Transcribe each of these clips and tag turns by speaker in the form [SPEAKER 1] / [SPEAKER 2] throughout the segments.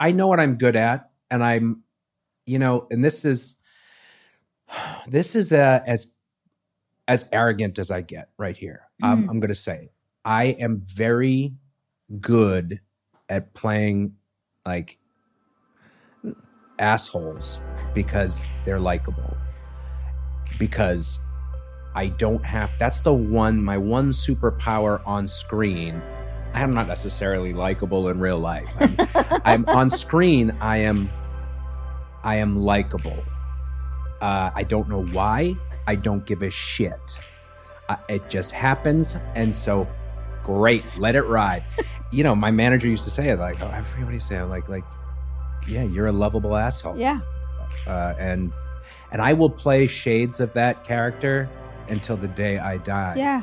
[SPEAKER 1] I know what I'm good at, and I'm, you know, and this is, this is uh, as as arrogant as I get right here. Um,
[SPEAKER 2] Mm.
[SPEAKER 1] I'm going to say I am very good at playing like assholes because they're likable. Because I don't have that's the one my one superpower on screen. I'm not necessarily likable in real life. I'm, I'm on screen. I am I am likable. Uh, I don't know why. I don't give a shit. Uh, it just happens, and so great. Let it ride. you know, my manager used to say it like, oh, I forget what he said. Like, like, yeah, you're a lovable asshole.
[SPEAKER 2] Yeah.
[SPEAKER 1] Uh, and and I will play shades of that character until the day I die.
[SPEAKER 2] Yeah.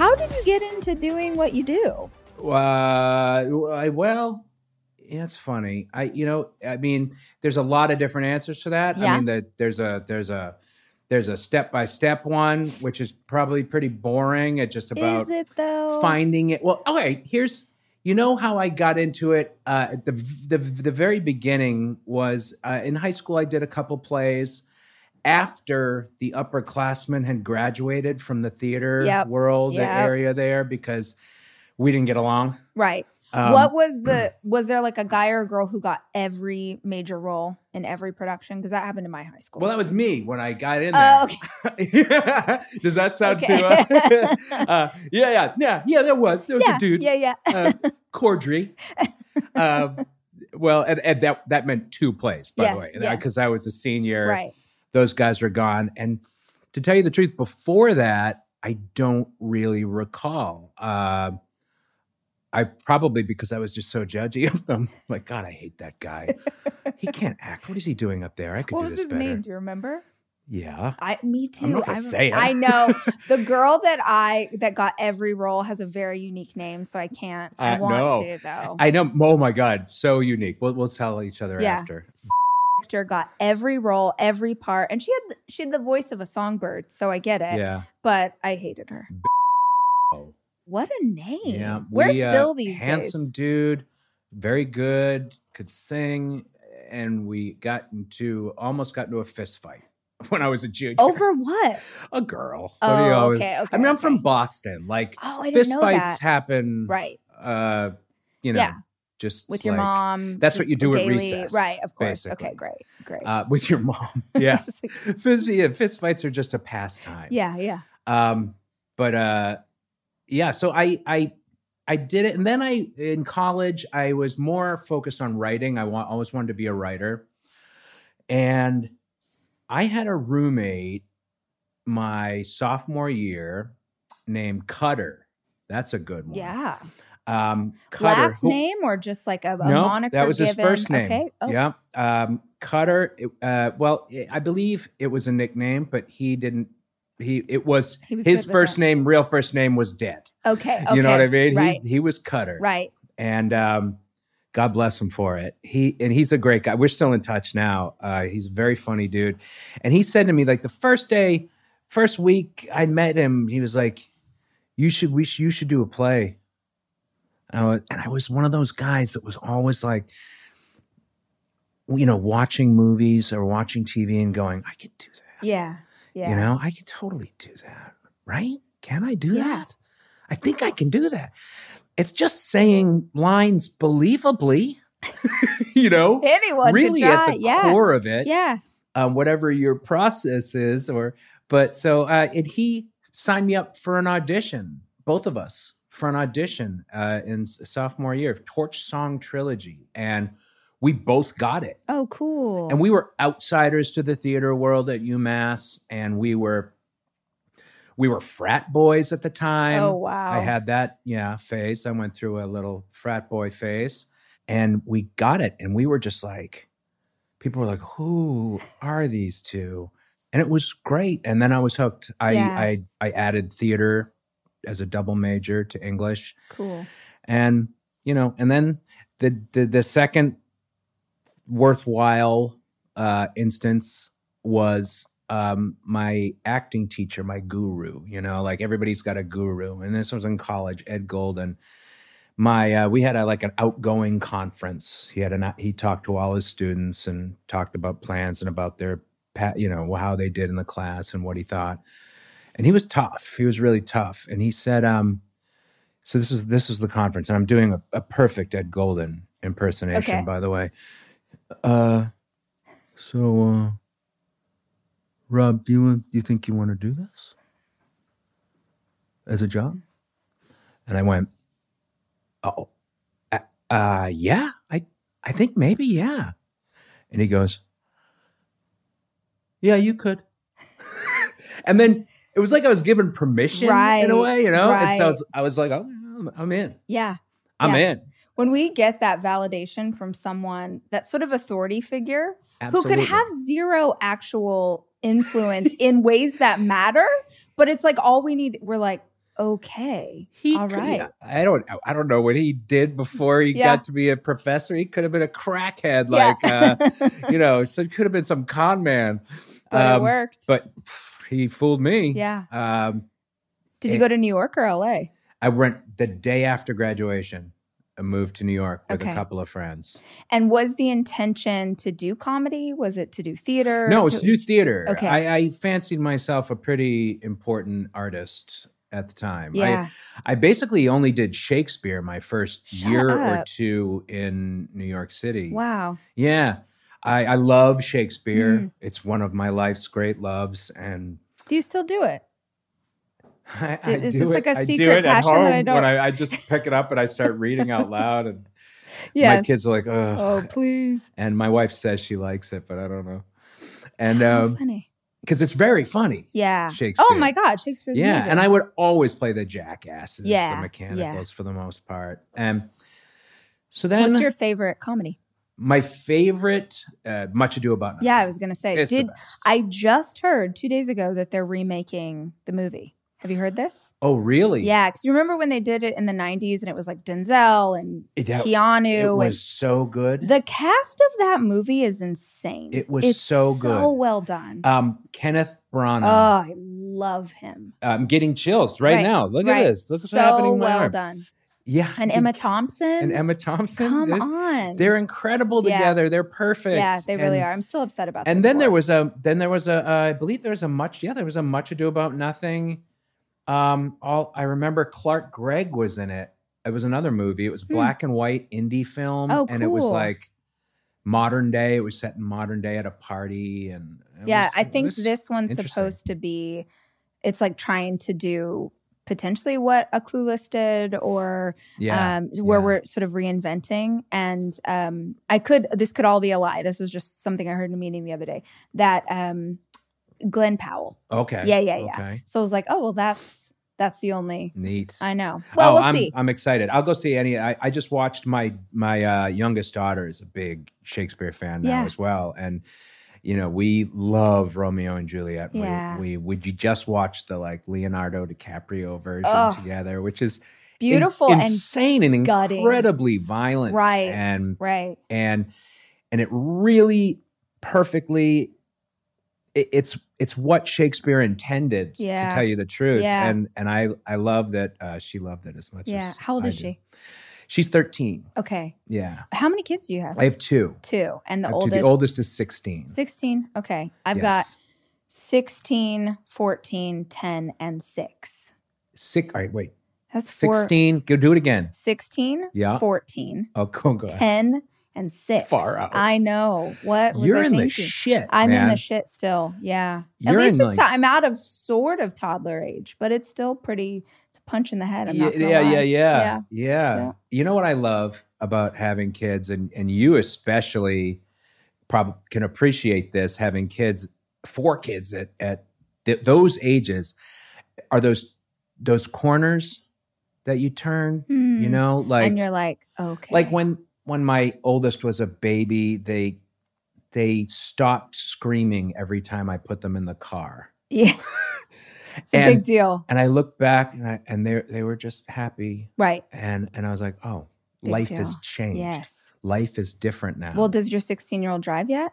[SPEAKER 2] How did you get into doing what you do?
[SPEAKER 1] Uh, I- well, yeah, it's funny. I, you know, I mean, there's a lot of different answers to that.
[SPEAKER 2] Yeah.
[SPEAKER 1] I mean, that there's a there's a there's a step by step one, which is probably pretty boring. At just about
[SPEAKER 2] Is it though?
[SPEAKER 1] finding it. Well, okay. Here's you know how I got into it. Uh, at the the the very beginning was uh, in high school. I did a couple plays after the upperclassmen had graduated from the theater
[SPEAKER 2] Yep.
[SPEAKER 1] world, the area there, because we didn't get along.
[SPEAKER 2] Right.
[SPEAKER 1] Um,
[SPEAKER 2] what was the was there like a guy or a girl who got every major role in every production? Because that happened in my high school.
[SPEAKER 1] Well, that was me when I got in there.
[SPEAKER 2] Oh, okay.
[SPEAKER 1] Does that sound
[SPEAKER 2] Okay.
[SPEAKER 1] too? Uh, uh, yeah, yeah, yeah, yeah. There was there was
[SPEAKER 2] yeah,
[SPEAKER 1] a dude,
[SPEAKER 2] yeah, yeah.
[SPEAKER 1] uh, Corddry. um, well, and, and that that meant two plays, by
[SPEAKER 2] Yes,
[SPEAKER 1] the way,
[SPEAKER 2] yes.
[SPEAKER 1] because I was a senior.
[SPEAKER 2] right.
[SPEAKER 1] Those guys were gone, and to tell you the truth, before that, I don't really recall. Uh, I probably because I was just so judgy of them. Like, God, I hate that guy. he can't act. What is he doing up there? I could
[SPEAKER 2] What
[SPEAKER 1] do
[SPEAKER 2] was
[SPEAKER 1] this
[SPEAKER 2] his
[SPEAKER 1] better.
[SPEAKER 2] name? Do you remember?
[SPEAKER 1] Yeah.
[SPEAKER 2] I me too.
[SPEAKER 1] I'm not gonna
[SPEAKER 2] I,
[SPEAKER 1] say it.
[SPEAKER 2] I know the girl that I that got every role has a very unique name, so I can't. I
[SPEAKER 1] Uh,
[SPEAKER 2] want to though.
[SPEAKER 1] I know. Oh my God, so unique. We'll we'll tell each other
[SPEAKER 2] Yeah.
[SPEAKER 1] after.
[SPEAKER 2] Actor got every role, every part, and she had she had the voice of a songbird, so I get it.
[SPEAKER 1] Yeah.
[SPEAKER 2] But I hated her.
[SPEAKER 1] Oh.
[SPEAKER 2] What a name!
[SPEAKER 1] Yeah.
[SPEAKER 2] Where's
[SPEAKER 1] we, uh,
[SPEAKER 2] Bill these
[SPEAKER 1] Handsome
[SPEAKER 2] days?
[SPEAKER 1] dude, very good, could sing, and we got into almost got into a fist fight when I was a junior.
[SPEAKER 2] Over what?
[SPEAKER 1] a girl.
[SPEAKER 2] Oh,
[SPEAKER 1] What you always-
[SPEAKER 2] okay, okay.
[SPEAKER 1] I mean, I'm from. Boston. Like
[SPEAKER 2] Oh, I didn't
[SPEAKER 1] fist
[SPEAKER 2] know
[SPEAKER 1] fights
[SPEAKER 2] that.
[SPEAKER 1] happen.
[SPEAKER 2] Right,
[SPEAKER 1] Uh, you know,
[SPEAKER 2] Yeah.
[SPEAKER 1] Just
[SPEAKER 2] with your
[SPEAKER 1] like,
[SPEAKER 2] mom.
[SPEAKER 1] that's what you do at
[SPEAKER 2] daily-
[SPEAKER 1] recess,
[SPEAKER 2] Right, of course.
[SPEAKER 1] basically.
[SPEAKER 2] Okay, great, great.
[SPEAKER 1] Uh, with your mom. Yeah. Fist, yeah, fist fights are just a pastime.
[SPEAKER 2] yeah, yeah.
[SPEAKER 1] Um, but uh, yeah. So I I I did it, and then I in college I was more focused on writing. I want always wanted to be a writer, and I had a roommate my sophomore year named Cutter. That's a good one.
[SPEAKER 2] Yeah.
[SPEAKER 1] Um, Cutter.
[SPEAKER 2] Last
[SPEAKER 1] who-
[SPEAKER 2] name or just like a, a
[SPEAKER 1] no,
[SPEAKER 2] moniker?
[SPEAKER 1] that was his
[SPEAKER 2] given?
[SPEAKER 1] first name.
[SPEAKER 2] Okay. Oh,
[SPEAKER 1] Yeah. Um, Cutter. uh, well, I believe it was a nickname, but he didn't. He it was,
[SPEAKER 2] He was
[SPEAKER 1] his first name. Real first name was Dead.
[SPEAKER 2] Okay. Okay.
[SPEAKER 1] You know what I mean?
[SPEAKER 2] Right.
[SPEAKER 1] He, he was Cutter.
[SPEAKER 2] right.
[SPEAKER 1] And um, God bless him for it. He and he's a great guy. We're still in touch now. Uh, he's a very funny dude. And he said to me like the first day, first week I met him, he was like, "You should we should, you should do a play." And I, was, and I was one of those guys that was always like, you know, watching movies or watching TV and going, "I could do that."
[SPEAKER 2] Yeah. Yeah.
[SPEAKER 1] You know, I could totally do that. Right? Can I do
[SPEAKER 2] Yeah.
[SPEAKER 1] that? I think I can do that. It's just saying lines believably, you know,
[SPEAKER 2] Anyone
[SPEAKER 1] really at the
[SPEAKER 2] yeah.
[SPEAKER 1] core of it,
[SPEAKER 2] Yeah.
[SPEAKER 1] um, whatever your process is, or but so uh, and he signed me up for an audition, both of us for an audition uh, in sophomore year, of Torch Song Trilogy, and we both got it.
[SPEAKER 2] Oh, cool.
[SPEAKER 1] And we were outsiders to the theater world at UMass, and we were we were frat boys at the time.
[SPEAKER 2] oh, wow.
[SPEAKER 1] I had that, yeah, phase. I went through a little frat boy phase and we got it. And we were just like, people were like, who are these two? And it was great. And then I was hooked. I,
[SPEAKER 2] Yeah.
[SPEAKER 1] I, I added theater as a double major to English.
[SPEAKER 2] cool.
[SPEAKER 1] And, you know, and then the, the, the second worthwhile uh, instance was um, my acting teacher, my guru. You know, like everybody's got a guru, and this was in college. Ed Golden. My uh, we had a, like an outgoing conference. He had an he talked to all his students and talked about plans and about their you know how they did in the class and what he thought. And he was tough. He was really tough. And he said, um, so this is this is the conference, and I'm doing a, a perfect Ed Golden impersonation,
[SPEAKER 2] Okay.
[SPEAKER 1] by the way. Uh, so, uh, Rob, do you want, do you think you want to do this as a job? And I went, oh, uh, uh, yeah, I I think maybe yeah. And he goes, yeah, you could. and then it was like I was given permission right, in a way, you know. And so I was, I was like, oh, I'm, I'm in.
[SPEAKER 2] Yeah.
[SPEAKER 1] I'm
[SPEAKER 2] Yeah.
[SPEAKER 1] in.
[SPEAKER 2] When we get that validation from someone, that sort of authority figure
[SPEAKER 1] Absolutely.
[SPEAKER 2] who could have zero actual influence in ways that matter, but it's like all we need, we're like, okay,
[SPEAKER 1] He
[SPEAKER 2] all
[SPEAKER 1] could-
[SPEAKER 2] right.
[SPEAKER 1] I don't. I don't know what he did before he
[SPEAKER 2] Yeah.
[SPEAKER 1] got to be a professor. He could have been a crackhead,
[SPEAKER 2] Yeah.
[SPEAKER 1] like uh, you know. So it could have been some con man.
[SPEAKER 2] but
[SPEAKER 1] Um,
[SPEAKER 2] it worked.
[SPEAKER 1] But he fooled me.
[SPEAKER 2] yeah.
[SPEAKER 1] Um,
[SPEAKER 2] Did you go to New York or LA?
[SPEAKER 1] I went the day after graduation. I moved to New York with
[SPEAKER 2] Okay.
[SPEAKER 1] a couple of friends.
[SPEAKER 2] And was the intention to do comedy? Was it to do theater?
[SPEAKER 1] No, it's to do theater.
[SPEAKER 2] Okay.
[SPEAKER 1] I, I fancied myself a pretty important artist at the time.
[SPEAKER 2] Yeah.
[SPEAKER 1] I, I basically only did Shakespeare my first
[SPEAKER 2] Shut
[SPEAKER 1] year or two in New York City.
[SPEAKER 2] Wow.
[SPEAKER 1] Yeah. I, I love Shakespeare.
[SPEAKER 2] Mm.
[SPEAKER 1] It's one of my life's great loves. And
[SPEAKER 2] Do you still do it?
[SPEAKER 1] I, I
[SPEAKER 2] Is
[SPEAKER 1] do
[SPEAKER 2] this
[SPEAKER 1] it,
[SPEAKER 2] like a secret passion
[SPEAKER 1] home
[SPEAKER 2] that I don't-
[SPEAKER 1] when I, I just pick it up and I start reading out loud. And my kids are like, Ugh.
[SPEAKER 2] Oh, please.
[SPEAKER 1] And my wife says she likes it, but I don't know. And um,
[SPEAKER 2] funny.
[SPEAKER 1] because it's very funny.
[SPEAKER 2] Yeah.
[SPEAKER 1] Shakespeare.
[SPEAKER 2] Oh my God, Shakespeare's
[SPEAKER 1] yeah,
[SPEAKER 2] amazing.
[SPEAKER 1] and I would always play the jackasses,
[SPEAKER 2] Yeah,
[SPEAKER 1] the
[SPEAKER 2] yeah.
[SPEAKER 1] mechanicals for the most part. And so then
[SPEAKER 2] What's your favorite comedy?
[SPEAKER 1] My favorite, uh, Much Ado About Nothing.
[SPEAKER 2] Yeah, I was gonna say.
[SPEAKER 1] it's
[SPEAKER 2] Did. I just heard two days ago that they're remaking the movie? Have you heard this?
[SPEAKER 1] oh, really?
[SPEAKER 2] Yeah, because you remember when they did it in the '90s and it was like Denzel and
[SPEAKER 1] It, that-
[SPEAKER 2] Keanu.
[SPEAKER 1] it was so good.
[SPEAKER 2] the cast of that movie is insane.
[SPEAKER 1] It was
[SPEAKER 2] It's
[SPEAKER 1] so good, so
[SPEAKER 2] well done.
[SPEAKER 1] um, Kenneth Branagh.
[SPEAKER 2] oh, I love him.
[SPEAKER 1] I'm getting chills right,
[SPEAKER 2] Right,
[SPEAKER 1] now. Look
[SPEAKER 2] right.
[SPEAKER 1] at this. Look what's
[SPEAKER 2] so
[SPEAKER 1] happening.
[SPEAKER 2] well
[SPEAKER 1] arm.
[SPEAKER 2] done.
[SPEAKER 1] Yeah,
[SPEAKER 2] And Emma Thompson.
[SPEAKER 1] and Emma Thompson.
[SPEAKER 2] Come
[SPEAKER 1] They're-
[SPEAKER 2] on.
[SPEAKER 1] They're incredible
[SPEAKER 2] Yeah.
[SPEAKER 1] together. They're perfect.
[SPEAKER 2] yeah, they really
[SPEAKER 1] And-
[SPEAKER 2] are. I'm still upset about. That.
[SPEAKER 1] And
[SPEAKER 2] the
[SPEAKER 1] then there was a then there was a uh, I believe there was a much yeah there was a much ado about nothing. Um, all I remember Clark Gregg was in it. It was another movie. It was
[SPEAKER 2] Hmm.
[SPEAKER 1] black and white indie film,
[SPEAKER 2] Oh, cool.
[SPEAKER 1] and it was like modern day. It was set in modern day at a party, and
[SPEAKER 2] yeah
[SPEAKER 1] was-
[SPEAKER 2] i think this one's supposed to be it's like trying to do potentially what a clueless did or
[SPEAKER 1] yeah
[SPEAKER 2] um where
[SPEAKER 1] yeah.
[SPEAKER 2] we're sort of reinventing and um i could this could all be a lie this was just something i heard in a meeting the other day that um glen powell
[SPEAKER 1] okay
[SPEAKER 2] yeah yeah yeah
[SPEAKER 1] okay
[SPEAKER 2] so i was like oh well that's that's the only
[SPEAKER 1] neat.
[SPEAKER 2] i know well
[SPEAKER 1] oh,
[SPEAKER 2] we'll
[SPEAKER 1] I'm,
[SPEAKER 2] see
[SPEAKER 1] I'm excited. I'll go see any. I, I just watched my my uh, youngest daughter is a big Shakespeare fan now
[SPEAKER 2] Yeah.
[SPEAKER 1] as well, and you know we love Romeo and Juliet.
[SPEAKER 2] Yeah.
[SPEAKER 1] We we we just watch the like Leonardo DiCaprio version
[SPEAKER 2] Oh.
[SPEAKER 1] together, which is
[SPEAKER 2] beautiful and
[SPEAKER 1] insane and
[SPEAKER 2] gutting.
[SPEAKER 1] incredibly violent,
[SPEAKER 2] Right.
[SPEAKER 1] And
[SPEAKER 2] right
[SPEAKER 1] and and it really perfectly. it- It's it's what Shakespeare intended
[SPEAKER 2] Yeah.
[SPEAKER 1] to tell you the truth,
[SPEAKER 2] Yeah.
[SPEAKER 1] and and I I love that uh, she loved it as much.
[SPEAKER 2] yeah
[SPEAKER 1] as
[SPEAKER 2] how old
[SPEAKER 1] I
[SPEAKER 2] is
[SPEAKER 1] do.
[SPEAKER 2] she
[SPEAKER 1] She's 13.
[SPEAKER 2] okay
[SPEAKER 1] Yeah.
[SPEAKER 2] how many kids do you have
[SPEAKER 1] I have two.
[SPEAKER 2] two and the
[SPEAKER 1] have two.
[SPEAKER 2] oldest
[SPEAKER 1] The oldest is 16.
[SPEAKER 2] 16 okay i've got
[SPEAKER 1] Yes.
[SPEAKER 2] 16, 14, 10, and 6.
[SPEAKER 1] Six. All right, wait.
[SPEAKER 2] That's four.
[SPEAKER 1] 16. Go do it again.
[SPEAKER 2] 16,
[SPEAKER 1] Yeah.
[SPEAKER 2] 14,
[SPEAKER 1] Oh, go, go ahead.
[SPEAKER 2] 10, and six.
[SPEAKER 1] Far out.
[SPEAKER 2] I know. What was
[SPEAKER 1] You're in the shit.
[SPEAKER 2] I'm in the shit still. Yeah.
[SPEAKER 1] You're
[SPEAKER 2] At least it's
[SPEAKER 1] like-
[SPEAKER 2] I'm out of sort of toddler age, but it's still pretty punch in the head.
[SPEAKER 1] Yeah,
[SPEAKER 2] not
[SPEAKER 1] yeah, yeah, yeah,
[SPEAKER 2] Yeah.
[SPEAKER 1] yeah. You know what I love about having kids, and and you especially probably can appreciate this having kids, four kids at at th- those ages, are those those corners that you turn. You
[SPEAKER 2] Hmm.
[SPEAKER 1] know, like
[SPEAKER 2] and you're like, okay.
[SPEAKER 1] like when when my oldest was a baby, they they stopped screaming every time I put them in the car.
[SPEAKER 2] Yeah. it's a big deal.
[SPEAKER 1] And I looked back and I, and they they were just happy
[SPEAKER 2] Right.
[SPEAKER 1] and and I was like, "Oh,
[SPEAKER 2] Big
[SPEAKER 1] life
[SPEAKER 2] deal.
[SPEAKER 1] has changed.
[SPEAKER 2] Yes.
[SPEAKER 1] Life is different now."
[SPEAKER 2] Well, does your 16 year old drive yet?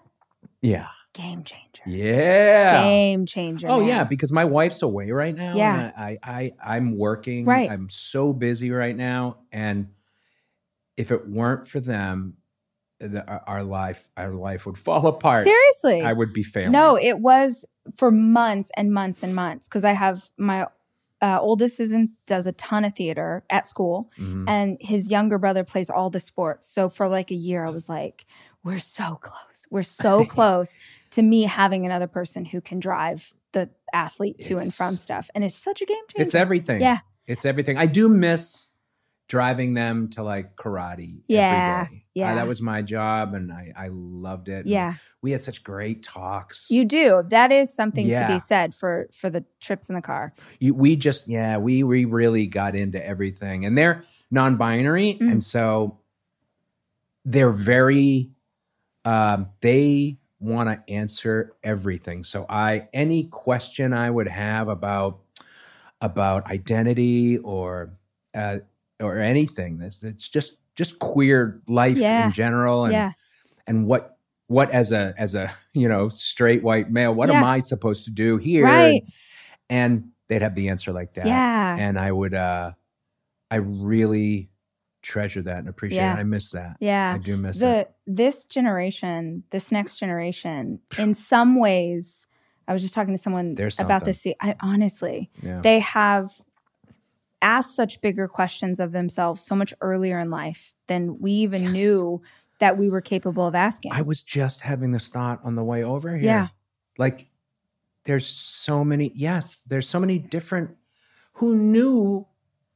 [SPEAKER 1] yeah.
[SPEAKER 2] Game changer.
[SPEAKER 1] Yeah.
[SPEAKER 2] Game changer.
[SPEAKER 1] Oh
[SPEAKER 2] man.
[SPEAKER 1] yeah, because my wife's away right now. and
[SPEAKER 2] Yeah.
[SPEAKER 1] I, I I'm working.
[SPEAKER 2] Right.
[SPEAKER 1] I'm so busy right now, and if it weren't for them, the, our- life our life would fall apart.
[SPEAKER 2] Seriously.
[SPEAKER 1] I would be failing.
[SPEAKER 2] No, it was for months and months and months because I have my uh, oldest is in, does a ton of theater at school,
[SPEAKER 1] Mhm.
[SPEAKER 2] and his younger brother plays all the sports. So for like a year, I was like, "We're so close. We're so close to me having another person who can drive the athlete to and from stuff." And it's such a game changer.
[SPEAKER 1] It's everything.
[SPEAKER 2] Yeah.
[SPEAKER 1] It's everything. I do miss driving them to like karate.
[SPEAKER 2] Yeah,
[SPEAKER 1] Every day.
[SPEAKER 2] yeah.
[SPEAKER 1] Uh, that was my job and I, I loved it. And
[SPEAKER 2] yeah,
[SPEAKER 1] We had such great talks.
[SPEAKER 2] you do. That is something to be said for for the trips in the car.
[SPEAKER 1] You- we just, yeah, we, we really got into everything. And they're non binary.
[SPEAKER 2] Mm.
[SPEAKER 1] And so they're very, um, they want to answer everything. So I, any question I would have about, about identity or, uh, or anything that's it's just just queer life
[SPEAKER 2] Yeah.
[SPEAKER 1] in general and
[SPEAKER 2] yeah,
[SPEAKER 1] and what what as a as a you know straight white male what am i supposed to do here
[SPEAKER 2] right.
[SPEAKER 1] and they'd have the answer like that
[SPEAKER 2] Yeah,
[SPEAKER 1] and i would uh i really treasure that and appreciate
[SPEAKER 2] Yeah.
[SPEAKER 1] it i miss that
[SPEAKER 2] yeah.
[SPEAKER 1] i do miss it
[SPEAKER 2] the this generation, this next generation, in some ways, I was just talking to someone about this. I honestly,
[SPEAKER 1] yeah
[SPEAKER 2] they have asked such bigger questions of themselves so much earlier in life than we even
[SPEAKER 1] Yes.
[SPEAKER 2] knew that we were capable of asking.
[SPEAKER 1] i was just having this thought on the way over here
[SPEAKER 2] Yeah.
[SPEAKER 1] like there's so many yes there's so many different who knew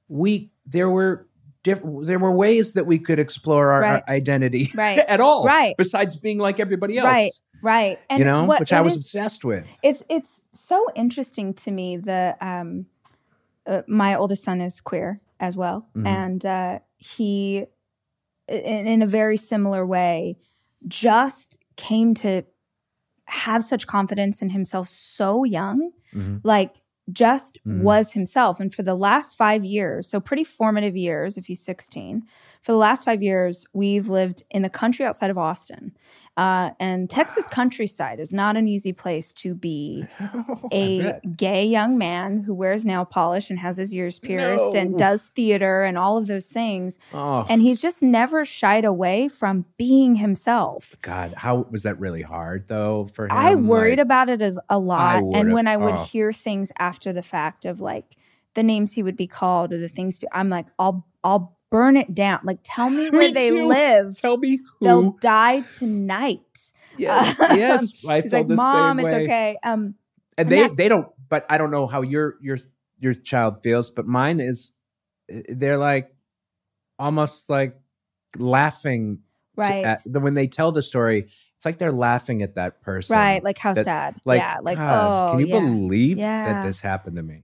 [SPEAKER 1] we there were different there were ways that we could explore our,
[SPEAKER 2] Right.
[SPEAKER 1] our identity
[SPEAKER 2] Right.
[SPEAKER 1] at all
[SPEAKER 2] Right.
[SPEAKER 1] besides being like everybody else
[SPEAKER 2] Right. right, and
[SPEAKER 1] you know
[SPEAKER 2] what
[SPEAKER 1] which i was
[SPEAKER 2] is-
[SPEAKER 1] obsessed with
[SPEAKER 2] it's it's so interesting to me the um uh, my oldest son is queer as well
[SPEAKER 1] Mhm.
[SPEAKER 2] and uh he in, in a very similar way just came to have such confidence in himself so young
[SPEAKER 1] Mhm.
[SPEAKER 2] like just
[SPEAKER 1] Mhm.
[SPEAKER 2] was himself and for the last 5 years so pretty formative years if he's 16 for the last 5 years we've lived in the country outside of Austin uh, and Texas countryside is not an easy place to be a gay young man who wears nail polish and has his ears pierced and does theater and all of those things.
[SPEAKER 1] oh
[SPEAKER 2] And he's just never shied away from being himself.
[SPEAKER 1] god how was that really hard though for him
[SPEAKER 2] I worried
[SPEAKER 1] Like,
[SPEAKER 2] about it as a lot. and when I would
[SPEAKER 1] oh.
[SPEAKER 2] hear things after the fact of like the names he would be called or the things, I'm like, I'll, I'll burn it down. Like, tell me where
[SPEAKER 1] Me
[SPEAKER 2] they
[SPEAKER 1] too.
[SPEAKER 2] live.
[SPEAKER 1] tell me who.
[SPEAKER 2] They'll die tonight.
[SPEAKER 1] yes
[SPEAKER 2] Um,
[SPEAKER 1] yes i felt
[SPEAKER 2] like,
[SPEAKER 1] the
[SPEAKER 2] Mom,
[SPEAKER 1] same
[SPEAKER 2] it's okay. Um,
[SPEAKER 1] and they they don't but i don't know how your your your child feels but mine is they're like almost like laughing to-
[SPEAKER 2] right.
[SPEAKER 1] at, when they tell the story it's like they're laughing at that person
[SPEAKER 2] Right, like how sad.
[SPEAKER 1] like
[SPEAKER 2] yeah, like oh,
[SPEAKER 1] can you
[SPEAKER 2] yeah.
[SPEAKER 1] believe
[SPEAKER 2] Yeah.
[SPEAKER 1] that this happened to me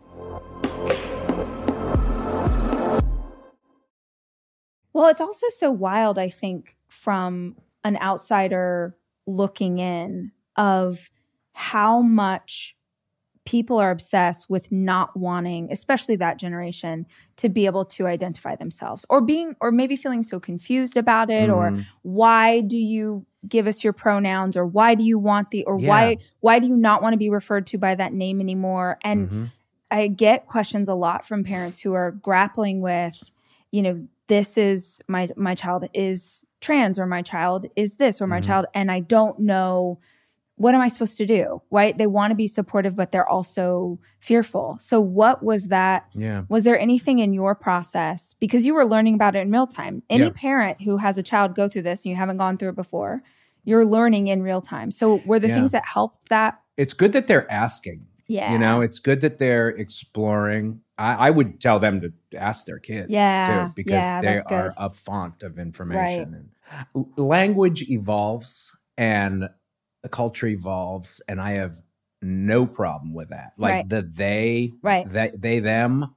[SPEAKER 2] Well, it's also so wild, I think, from an outsider looking in of how much people are obsessed with not wanting especially that generation to be able to identify themselves or being or maybe feeling so confused about it mm. or why do you give us your pronouns or why do you want the or yeah. why why do you not want to be referred to by that name anymore and mm-hmm. i get questions a lot from parents who are grappling with you know this is my my child is trans or my child is this or my mm-hmm. child and i don't know what am I supposed to do? Right? They want to be supportive, but they're also fearful. So, what was that?
[SPEAKER 1] Yeah.
[SPEAKER 2] Was there anything in your process because you were learning about it in real time? Any yeah. parent who has a child go through this and you haven't gone through it before, you're learning in real time. So, were the yeah. things that helped that?
[SPEAKER 1] It's good that they're asking.
[SPEAKER 2] Yeah.
[SPEAKER 1] You know, it's good that they're exploring. I, I would tell them to ask their kids.
[SPEAKER 2] Yeah.
[SPEAKER 1] Too, because
[SPEAKER 2] yeah,
[SPEAKER 1] they are a font of information. Right. And language evolves and the culture evolves and I have no problem with that. Like
[SPEAKER 2] right.
[SPEAKER 1] the they,
[SPEAKER 2] right.
[SPEAKER 1] they, they them.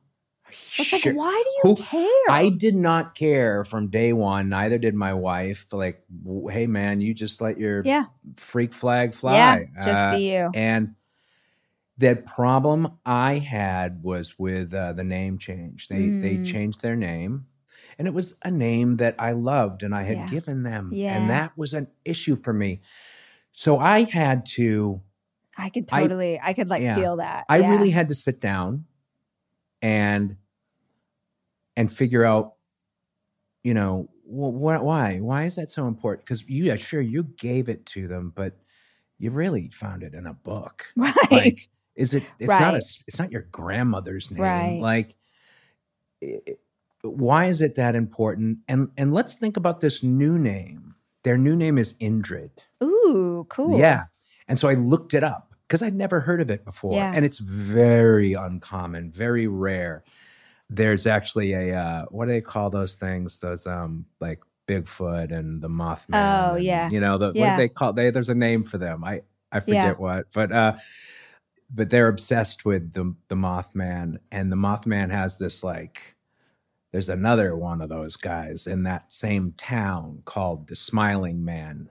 [SPEAKER 2] It's like, why do you who, care?
[SPEAKER 1] I did not care from day one. Neither did my wife. Like, hey man, you just let your
[SPEAKER 2] yeah.
[SPEAKER 1] freak flag fly.
[SPEAKER 2] Yeah, just uh, be you.
[SPEAKER 1] And the problem I had was with uh, the name change. They mm. they changed their name, and it was a name that I loved and I had
[SPEAKER 2] yeah.
[SPEAKER 1] given them,
[SPEAKER 2] yeah.
[SPEAKER 1] and that was an issue for me. So I had to.
[SPEAKER 2] I could totally, I, I could like yeah, feel that.
[SPEAKER 1] I really had to sit down and and figure out, you know, wh- why why is that so important? Because you, yeah, sure, you gave it to them, but you really found it in a book,
[SPEAKER 2] right?
[SPEAKER 1] Like, is it? It's
[SPEAKER 2] right.
[SPEAKER 1] not a. It's not your grandmother's name,
[SPEAKER 2] right?
[SPEAKER 1] Like, it, why is it that important? And and let's think about this new name. Their new name is Indrid.
[SPEAKER 2] Ooh, cool.
[SPEAKER 1] Yeah. And so I looked it up because I'd never heard of it before.
[SPEAKER 2] Yeah.
[SPEAKER 1] And it's very uncommon, very rare. There's actually a uh, what do they call those things? Those um like Bigfoot and the Mothman.
[SPEAKER 2] Oh
[SPEAKER 1] and,
[SPEAKER 2] yeah.
[SPEAKER 1] You know, the
[SPEAKER 2] yeah.
[SPEAKER 1] what they call they there's a name for them. I I forget
[SPEAKER 2] Yeah.
[SPEAKER 1] what. But uh but they're obsessed with the the Mothman and the Mothman has this like there's another one of those guys in that same town called the Smiling Man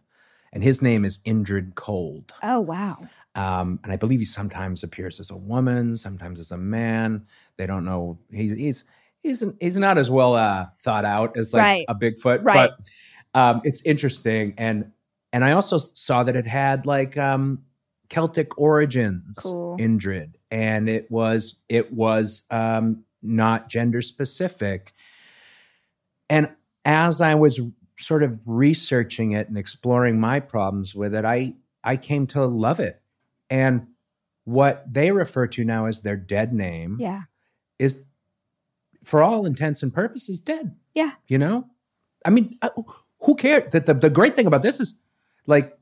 [SPEAKER 1] and his name is Indrid Cold.
[SPEAKER 2] Oh wow.
[SPEAKER 1] Um, and I believe he sometimes appears as a woman, sometimes as a man. They don't know. He, he's he's he's not as well uh, thought out as like
[SPEAKER 2] Right.
[SPEAKER 1] a Bigfoot,
[SPEAKER 2] Right.
[SPEAKER 1] but um, it's interesting. And and I also saw that it had like um, Celtic origins,
[SPEAKER 2] Cool.
[SPEAKER 1] Indrid, and it was it was um, not gender specific. And as I was sort of researching it and exploring my problems with it, I I came to love it. And what they refer to now as their dead name
[SPEAKER 2] Yeah.
[SPEAKER 1] is for all intents and purposes dead.
[SPEAKER 2] Yeah.
[SPEAKER 1] You know? I mean, uh, who cares? That the, the great thing about this is like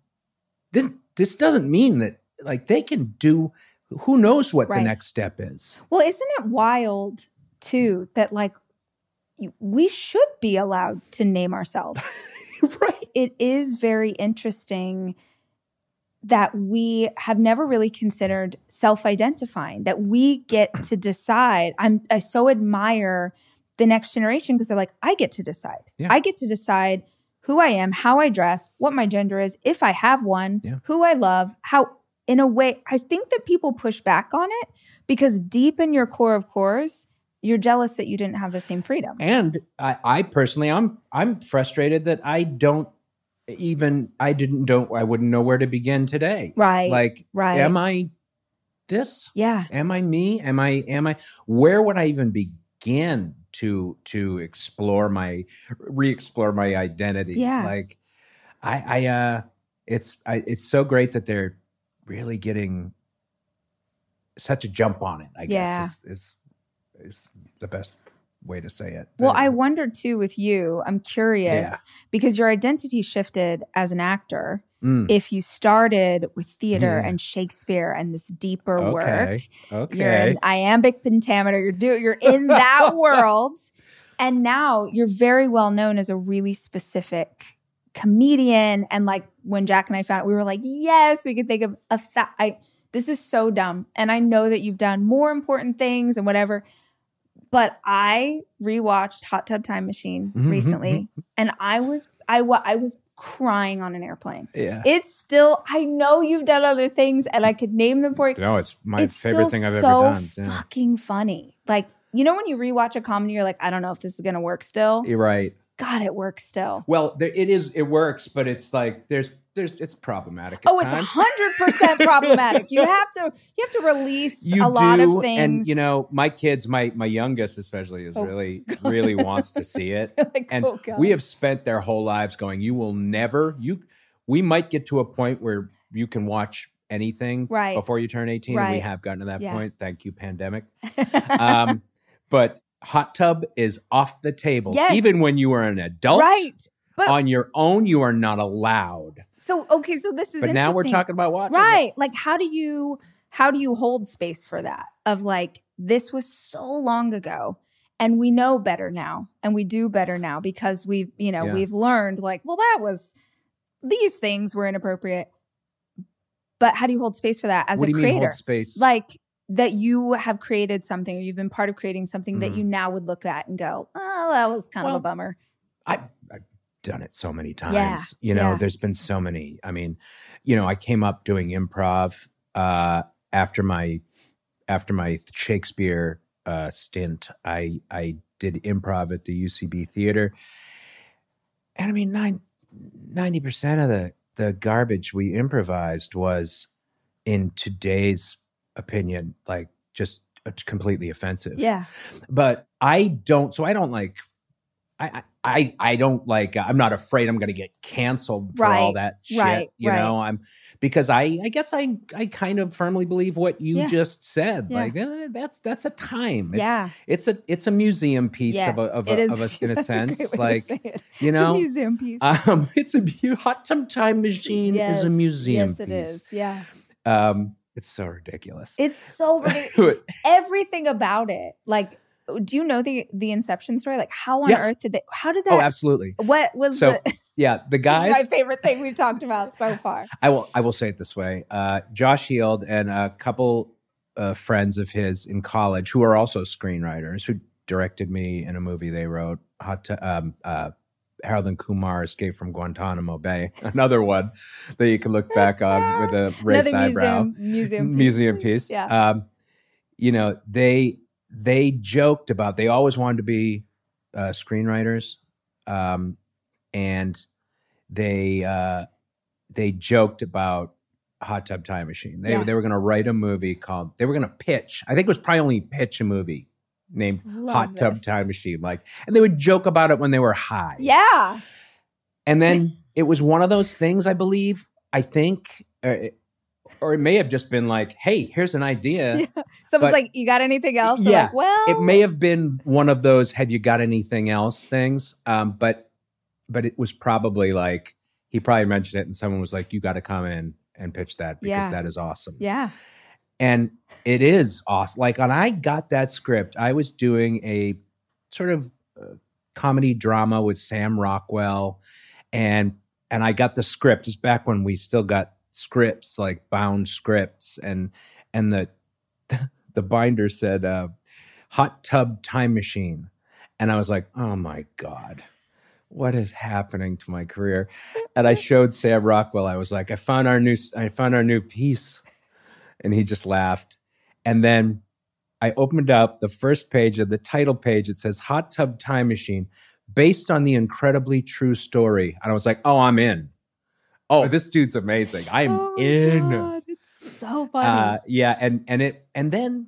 [SPEAKER 1] this this doesn't mean that like they can do who knows what
[SPEAKER 2] Right.
[SPEAKER 1] the next step is.
[SPEAKER 2] Well, isn't it wild too that like we should be allowed to name ourselves?
[SPEAKER 1] right.
[SPEAKER 2] it is very interesting that we have never really considered self-identifying that we get to decide i'm i so admire the next generation because they're like i get to decide
[SPEAKER 1] Yeah.
[SPEAKER 2] i get to decide who i am how i dress what my gender is if i have one
[SPEAKER 1] Yeah.
[SPEAKER 2] who i love how in a way i think that people push back on it because deep in your core of cores you're jealous that you didn't have the same freedom
[SPEAKER 1] And I, I personally, I'm I'm frustrated that I don't even I didn't don't I wouldn't know where to begin today.
[SPEAKER 2] right
[SPEAKER 1] Like,
[SPEAKER 2] right
[SPEAKER 1] am I this?
[SPEAKER 2] yeah
[SPEAKER 1] Am I me? Am I am I where would I even begin to to explore my re-explore my identity?
[SPEAKER 2] Yeah.
[SPEAKER 1] Like I I uh it's I it's so great that they're really getting such a jump on it. I
[SPEAKER 2] Yeah.
[SPEAKER 1] guess is, is is the best way to say it.
[SPEAKER 2] Well, I wonder too with you, I'm curious
[SPEAKER 1] Yeah.
[SPEAKER 2] because your identity shifted as an actor.
[SPEAKER 1] Mm,
[SPEAKER 2] If you started with theater
[SPEAKER 1] Yeah.
[SPEAKER 2] and Shakespeare and this deeper work,
[SPEAKER 1] okay,
[SPEAKER 2] you're
[SPEAKER 1] okay.
[SPEAKER 2] in iambic pentameter, you're do you're in that world. And now you're very well known as a really specific comedian. And like when Jack and I found it, we were like, yes, we could think of a th- I this is so dumb. And I know that you've done more important things and whatever. But I rewatched Hot Tub Time Machine
[SPEAKER 1] Mhm,
[SPEAKER 2] recently, and I was I wa- I was crying on an airplane.
[SPEAKER 1] yeah.
[SPEAKER 2] It's still I know you've done other things, and I could name them for you.
[SPEAKER 1] no, it's my
[SPEAKER 2] it's
[SPEAKER 1] favorite thing I've
[SPEAKER 2] so
[SPEAKER 1] ever done. Yeah.
[SPEAKER 2] Fucking funny. Like you know when you rewatch a comedy, you're like, I don't know if this is gonna work still.
[SPEAKER 1] You're right.
[SPEAKER 2] God, it works still.
[SPEAKER 1] Well, there, it is. It works, but it's like there's there's it's problematic. At
[SPEAKER 2] Oh, it's hundred percent problematic. You have to you have to release
[SPEAKER 1] you
[SPEAKER 2] a lot of things.
[SPEAKER 1] and you know, my kids, my my youngest especially, is
[SPEAKER 2] Oh,
[SPEAKER 1] really really wants to see it.
[SPEAKER 2] like,
[SPEAKER 1] and
[SPEAKER 2] oh, God.
[SPEAKER 1] we have spent their whole lives going you will never you we might get to a point where you can watch anything
[SPEAKER 2] Right.
[SPEAKER 1] before you turn 18 and we have gotten to that
[SPEAKER 2] Yeah.
[SPEAKER 1] point thank you pandemic um, but hot tub is off the table
[SPEAKER 2] Yes.
[SPEAKER 1] even when you are an adult
[SPEAKER 2] right. But
[SPEAKER 1] on your own you are not allowed
[SPEAKER 2] so okay, so this is
[SPEAKER 1] but now we're talking about watching it.
[SPEAKER 2] right like how do you how do you hold space for that of like this was so long ago and we know better now and we do better now because we've you know
[SPEAKER 1] Yeah.
[SPEAKER 2] we've learned like well that was these things were inappropriate but how do you hold space for that as
[SPEAKER 1] what
[SPEAKER 2] a
[SPEAKER 1] do you mean
[SPEAKER 2] creator
[SPEAKER 1] hold space
[SPEAKER 2] like that you have created something or you've been part of creating something that
[SPEAKER 1] Mhm.
[SPEAKER 2] you now would look at and go oh that was kind of a bummer
[SPEAKER 1] I, I've done it so many times.
[SPEAKER 2] Yeah,
[SPEAKER 1] you know,
[SPEAKER 2] yeah.
[SPEAKER 1] there's been so many. I mean, you know, I came up doing improv uh, after my after my Shakespeare uh, stint. I I did improv at the UCB theater, and I mean, nine, 90 percent of the the garbage we improvised was, in today's opinion, like just uh, completely offensive
[SPEAKER 2] yeah
[SPEAKER 1] but I don't. So I don't like. I I I don't like. I'm not afraid I'm going to get canceled for all that shit.
[SPEAKER 2] right,
[SPEAKER 1] you
[SPEAKER 2] right.
[SPEAKER 1] know, I'm because I I guess I I kind of firmly believe what you
[SPEAKER 2] Yeah.
[SPEAKER 1] just said.
[SPEAKER 2] Yeah.
[SPEAKER 1] Like eh, that's that's a time. It's,
[SPEAKER 2] yeah
[SPEAKER 1] It's a it's a museum piece
[SPEAKER 2] yes,
[SPEAKER 1] of a of a,
[SPEAKER 2] is.
[SPEAKER 1] of a in a sense.
[SPEAKER 2] to
[SPEAKER 1] like
[SPEAKER 2] it.
[SPEAKER 1] you
[SPEAKER 2] it's
[SPEAKER 1] know.
[SPEAKER 2] a museum piece
[SPEAKER 1] Um, it's a hot tub time machine is a museum
[SPEAKER 2] yes it
[SPEAKER 1] piece.
[SPEAKER 2] is yeah
[SPEAKER 1] Um, it's so ridiculous.
[SPEAKER 2] it's so ridiculous. everything about it like do you know the the inception story like how on
[SPEAKER 1] Yeah.
[SPEAKER 2] earth did they how did that
[SPEAKER 1] oh, absolutely.
[SPEAKER 2] what was
[SPEAKER 1] So,
[SPEAKER 2] the
[SPEAKER 1] Yeah, the guys.
[SPEAKER 2] my favorite thing we've talked about so far
[SPEAKER 1] I will I will say it this way. Uh, Josh Heald and a couple uh, friends of his in college who are also screenwriters who directed me in a movie they wrote. Hot to, um, uh, Harold and Kumar Escape from Guantanamo Bay. Another one that you can look back on with a raised
[SPEAKER 2] another
[SPEAKER 1] eyebrow.
[SPEAKER 2] museum museum piece.
[SPEAKER 1] Museum piece.
[SPEAKER 2] yeah
[SPEAKER 1] Um, you know they they joked about they always wanted to be uh, screenwriters, um, and they uh, they joked about Hot Tub Time Machine. They
[SPEAKER 2] Yeah.
[SPEAKER 1] they were going to write a movie called. They were going to pitch. I think it was probably only pitch a movie named
[SPEAKER 2] Love
[SPEAKER 1] Hot Tub
[SPEAKER 2] this.
[SPEAKER 1] Time Machine. Like, and they would joke about it when they were high.
[SPEAKER 2] yeah
[SPEAKER 1] And then it was one of those things, I believe, I think, uh, or it may have just been like, hey, here's an idea.
[SPEAKER 2] Yeah. someone's
[SPEAKER 1] But-
[SPEAKER 2] like you got anything else They're
[SPEAKER 1] Yeah,
[SPEAKER 2] like, well
[SPEAKER 1] It may have been one of those, have you got anything else things? Um, but but it was probably like he probably mentioned it and someone was like, You gotta come in and pitch that because
[SPEAKER 2] Yeah.
[SPEAKER 1] that is awesome.
[SPEAKER 2] yeah
[SPEAKER 1] And it is awesome. Like when I got that script, I was doing a sort of uh, comedy drama with Sam Rockwell, and and I got the script. It's back when we still got scripts, like bound scripts, and and the the binder said uh, "Hot Tub Time Machine," and I was like, "Oh my god." What is happening to my career? And I showed Sam Rockwell. I was like, I found our new, I found our new piece and he just laughed. And then I opened up the first page of the title page. It says Hot Tub Time Machine, based on the incredibly true story. And I was like, oh, I'm in. Oh, this dude's amazing. I'm
[SPEAKER 2] Oh
[SPEAKER 1] in.
[SPEAKER 2] God, it's so funny
[SPEAKER 1] Uh, yeah, and and it and then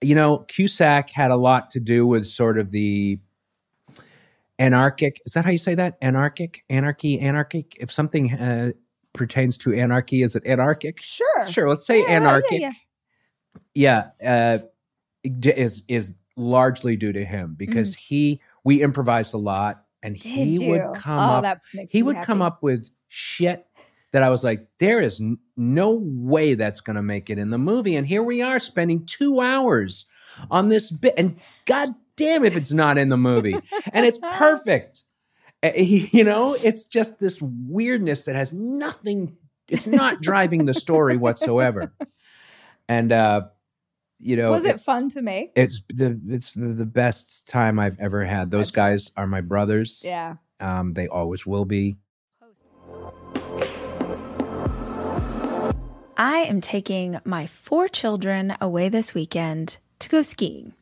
[SPEAKER 1] you know Cusack had a lot to do with sort of the anarchic. Is that how you say that? Anarchic, anarchy, anarchic. If something uh, pertains to anarchy. Is it anarchic?
[SPEAKER 2] Sure.
[SPEAKER 1] Sure. Let's say
[SPEAKER 2] Yeah, yeah,
[SPEAKER 1] anarchic.
[SPEAKER 2] yeah.
[SPEAKER 1] Yeah, uh, is is largely due to him because he we improvised a lot, and
[SPEAKER 2] Mm. Did
[SPEAKER 1] he
[SPEAKER 2] you?
[SPEAKER 1] would come
[SPEAKER 2] oh,
[SPEAKER 1] up. He would come up with shit that I was like, there is n- no way that's going to make it in the movie, and here we are spending two hours on this bit, and god damn if it's not in the movie, and it's perfect. He- you know, it's just this weirdness that has nothing. It's not driving the story whatsoever, and uh, you know,
[SPEAKER 2] Was it fun to make?
[SPEAKER 1] it's the it's the best time I've ever had. Those guys are my brothers.
[SPEAKER 2] Yeah.
[SPEAKER 1] Um, they always will be.
[SPEAKER 2] I am taking my four children away this weekend to go skiing.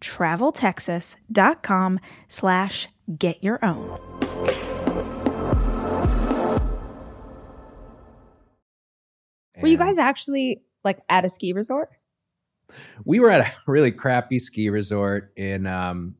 [SPEAKER 2] traveltexas.com slash get your own. Were you guys actually like at a ski resort?
[SPEAKER 1] We were at a really crappy ski resort in um,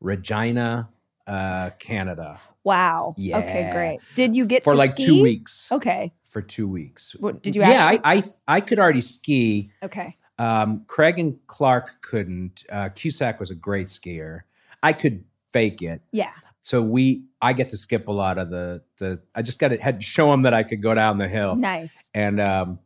[SPEAKER 1] Regina, uh, Canada,
[SPEAKER 2] Wow.
[SPEAKER 1] Yeah.
[SPEAKER 2] Okay, great. Did you get
[SPEAKER 1] for like
[SPEAKER 2] ski?
[SPEAKER 1] two weeks.
[SPEAKER 2] Okay.
[SPEAKER 1] For two weeks.
[SPEAKER 2] What, did you
[SPEAKER 1] yeah,
[SPEAKER 2] actually?
[SPEAKER 1] I, I I could already ski.
[SPEAKER 2] okay.
[SPEAKER 1] Um, Craig and Clark couldn't. Uh, Cusack was a great skier. I could fake it.
[SPEAKER 2] Yeah.
[SPEAKER 1] So we, I get to skip a lot of the the. I just got to had to show them that I could go down the hill,
[SPEAKER 2] Nice.
[SPEAKER 1] and um,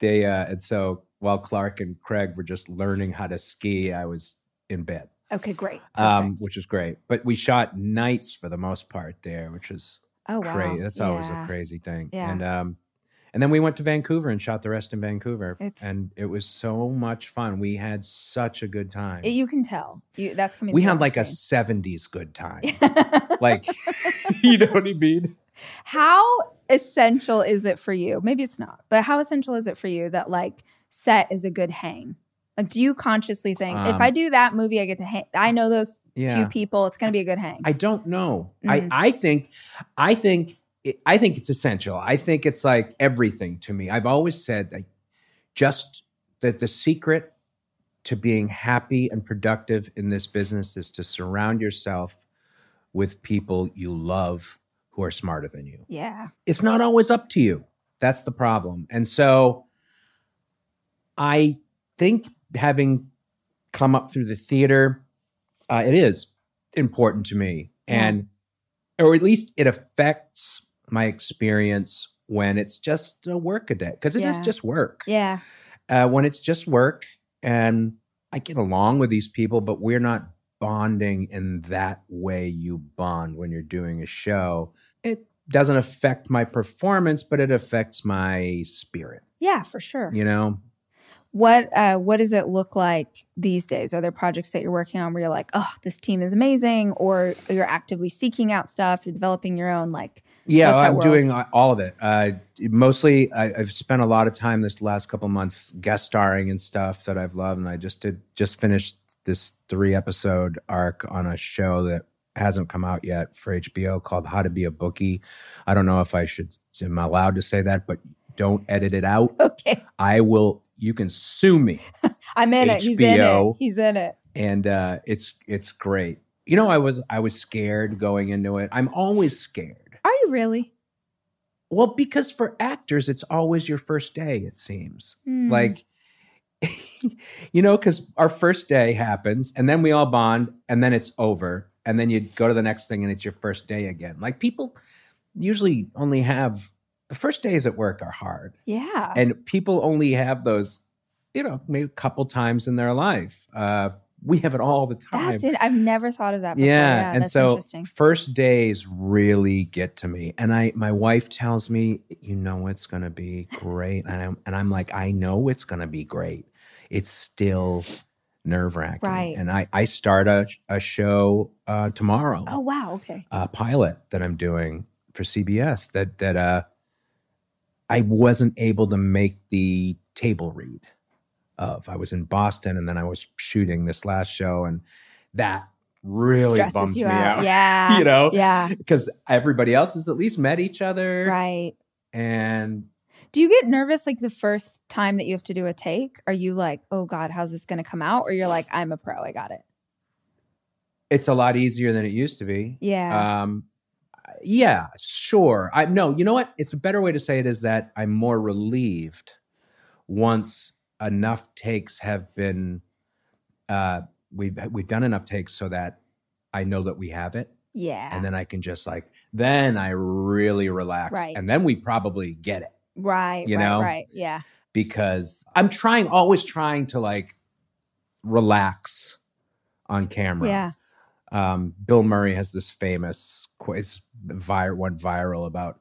[SPEAKER 1] they uh, and so while Clark and Craig were just learning how to ski, I was in bed,
[SPEAKER 2] Okay, great.
[SPEAKER 1] um, which is great. But we shot nights for the most part there, which is
[SPEAKER 2] oh wow.
[SPEAKER 1] crazy. That's always a crazy thing.
[SPEAKER 2] Yeah.
[SPEAKER 1] And um, And then we went to Vancouver and shot the rest in Vancouver.
[SPEAKER 2] It's-
[SPEAKER 1] and it was so much fun. We had such a good time.
[SPEAKER 2] It- you can tell. You, that's coming.
[SPEAKER 1] we had like a 70s good time. like, you know what I mean?
[SPEAKER 2] how essential is it for you? Maybe it's not, but how essential is it for you that like set is a good hang? Like, do you consciously think if
[SPEAKER 1] Um,
[SPEAKER 2] I do that movie, I get to hang? I know those
[SPEAKER 1] Yeah.
[SPEAKER 2] few people. It's going to be a good hang.
[SPEAKER 1] I don't know.
[SPEAKER 2] Mhm.
[SPEAKER 1] I I think I think I think it's essential. I think it's like everything to me. I've always said that just that the secret to being happy and productive in this business is to surround yourself with people you love who are smarter than you.
[SPEAKER 2] yeah.
[SPEAKER 1] It's not always up to you. That's the problem. And so I think having come up through the theater, uh, it is important to me.
[SPEAKER 2] Yeah.
[SPEAKER 1] And, or at least it affects my experience when it's just a work a day, because it is
[SPEAKER 2] Yeah.
[SPEAKER 1] just work.
[SPEAKER 2] Yeah.
[SPEAKER 1] Uh, when it's just work and I get along with these people, but we're not bonding in that way you bond when you're doing a show. It doesn't affect my performance, but it affects my spirit,
[SPEAKER 2] Yeah, for sure.
[SPEAKER 1] you know?
[SPEAKER 2] What uh, what does it look like these days? Are there projects that you're working on where you're like, oh, this team is amazing, or you're actively seeking out stuff, you're developing your own like
[SPEAKER 1] Yeah,
[SPEAKER 2] What's
[SPEAKER 1] I'm doing uh, all of it. Uh, mostly, I, I've spent a lot of time this last couple months guest starring and stuff that I've loved, and I just did just finished this three episode arc on a show that hasn't come out yet for HBO called How to Be a Bookie. I don't know if I should am I allowed to say that, but don't edit it out.
[SPEAKER 2] okay,
[SPEAKER 1] I will. You can sue me,
[SPEAKER 2] I'm in it. He's in it. He's in it.
[SPEAKER 1] and uh, it's it's great. You know, I was I was scared going into it. I'm always scared.
[SPEAKER 2] Are you really?
[SPEAKER 1] Well, because for actors, it's always your first day, it seems.
[SPEAKER 2] Hmm.
[SPEAKER 1] Like, you know, because our first day happens and then we all bond and then it's over. And then you go to the next thing and it's your first day again. Like, people usually only have the first days at work are hard.
[SPEAKER 2] yeah,
[SPEAKER 1] And people only have those, you know, maybe a couple times in their life. Uh, we have it all the time.
[SPEAKER 2] that's it. I've never thought of that. Before.
[SPEAKER 1] Yeah,
[SPEAKER 2] Yeah,
[SPEAKER 1] and
[SPEAKER 2] that's
[SPEAKER 1] so
[SPEAKER 2] interesting.
[SPEAKER 1] first days really get to me, and I my wife tells me, "You know it's going to be great," and I'm and I'm like, "I know it's going to be great. It's still nerve wracking."
[SPEAKER 2] Right.
[SPEAKER 1] And I I start a a show uh, tomorrow,
[SPEAKER 2] Oh wow. Okay.
[SPEAKER 1] a pilot that I'm doing for CBS that that uh I wasn't able to make the table read of. I was in Boston and then I was shooting this last show and that really
[SPEAKER 2] Stresses
[SPEAKER 1] bums me out.
[SPEAKER 2] Yeah.
[SPEAKER 1] you know?
[SPEAKER 2] Yeah.
[SPEAKER 1] Because everybody else has at least met each other.
[SPEAKER 2] Right.
[SPEAKER 1] And
[SPEAKER 2] Do you get nervous like the first time that you have to do a take? Are you like, oh God, how's this going to come out? Or you're like, I'm a pro, I got it.
[SPEAKER 1] it's a lot easier than it used to be.
[SPEAKER 2] Yeah.
[SPEAKER 1] Um, yeah, sure. I no, you know what? It's a better way to say it is that I'm more relieved once enough takes have been uh we've we've done enough takes so that I know that we have it
[SPEAKER 2] yeah.
[SPEAKER 1] and then I can just like then I really relax
[SPEAKER 2] Right.
[SPEAKER 1] and then we probably get it
[SPEAKER 2] right.
[SPEAKER 1] you
[SPEAKER 2] right.
[SPEAKER 1] know?
[SPEAKER 2] Right. Yeah.
[SPEAKER 1] because I'm trying always trying to like relax on camera.
[SPEAKER 2] Yeah.
[SPEAKER 1] um, Bill Murray has this famous it's vir- went viral about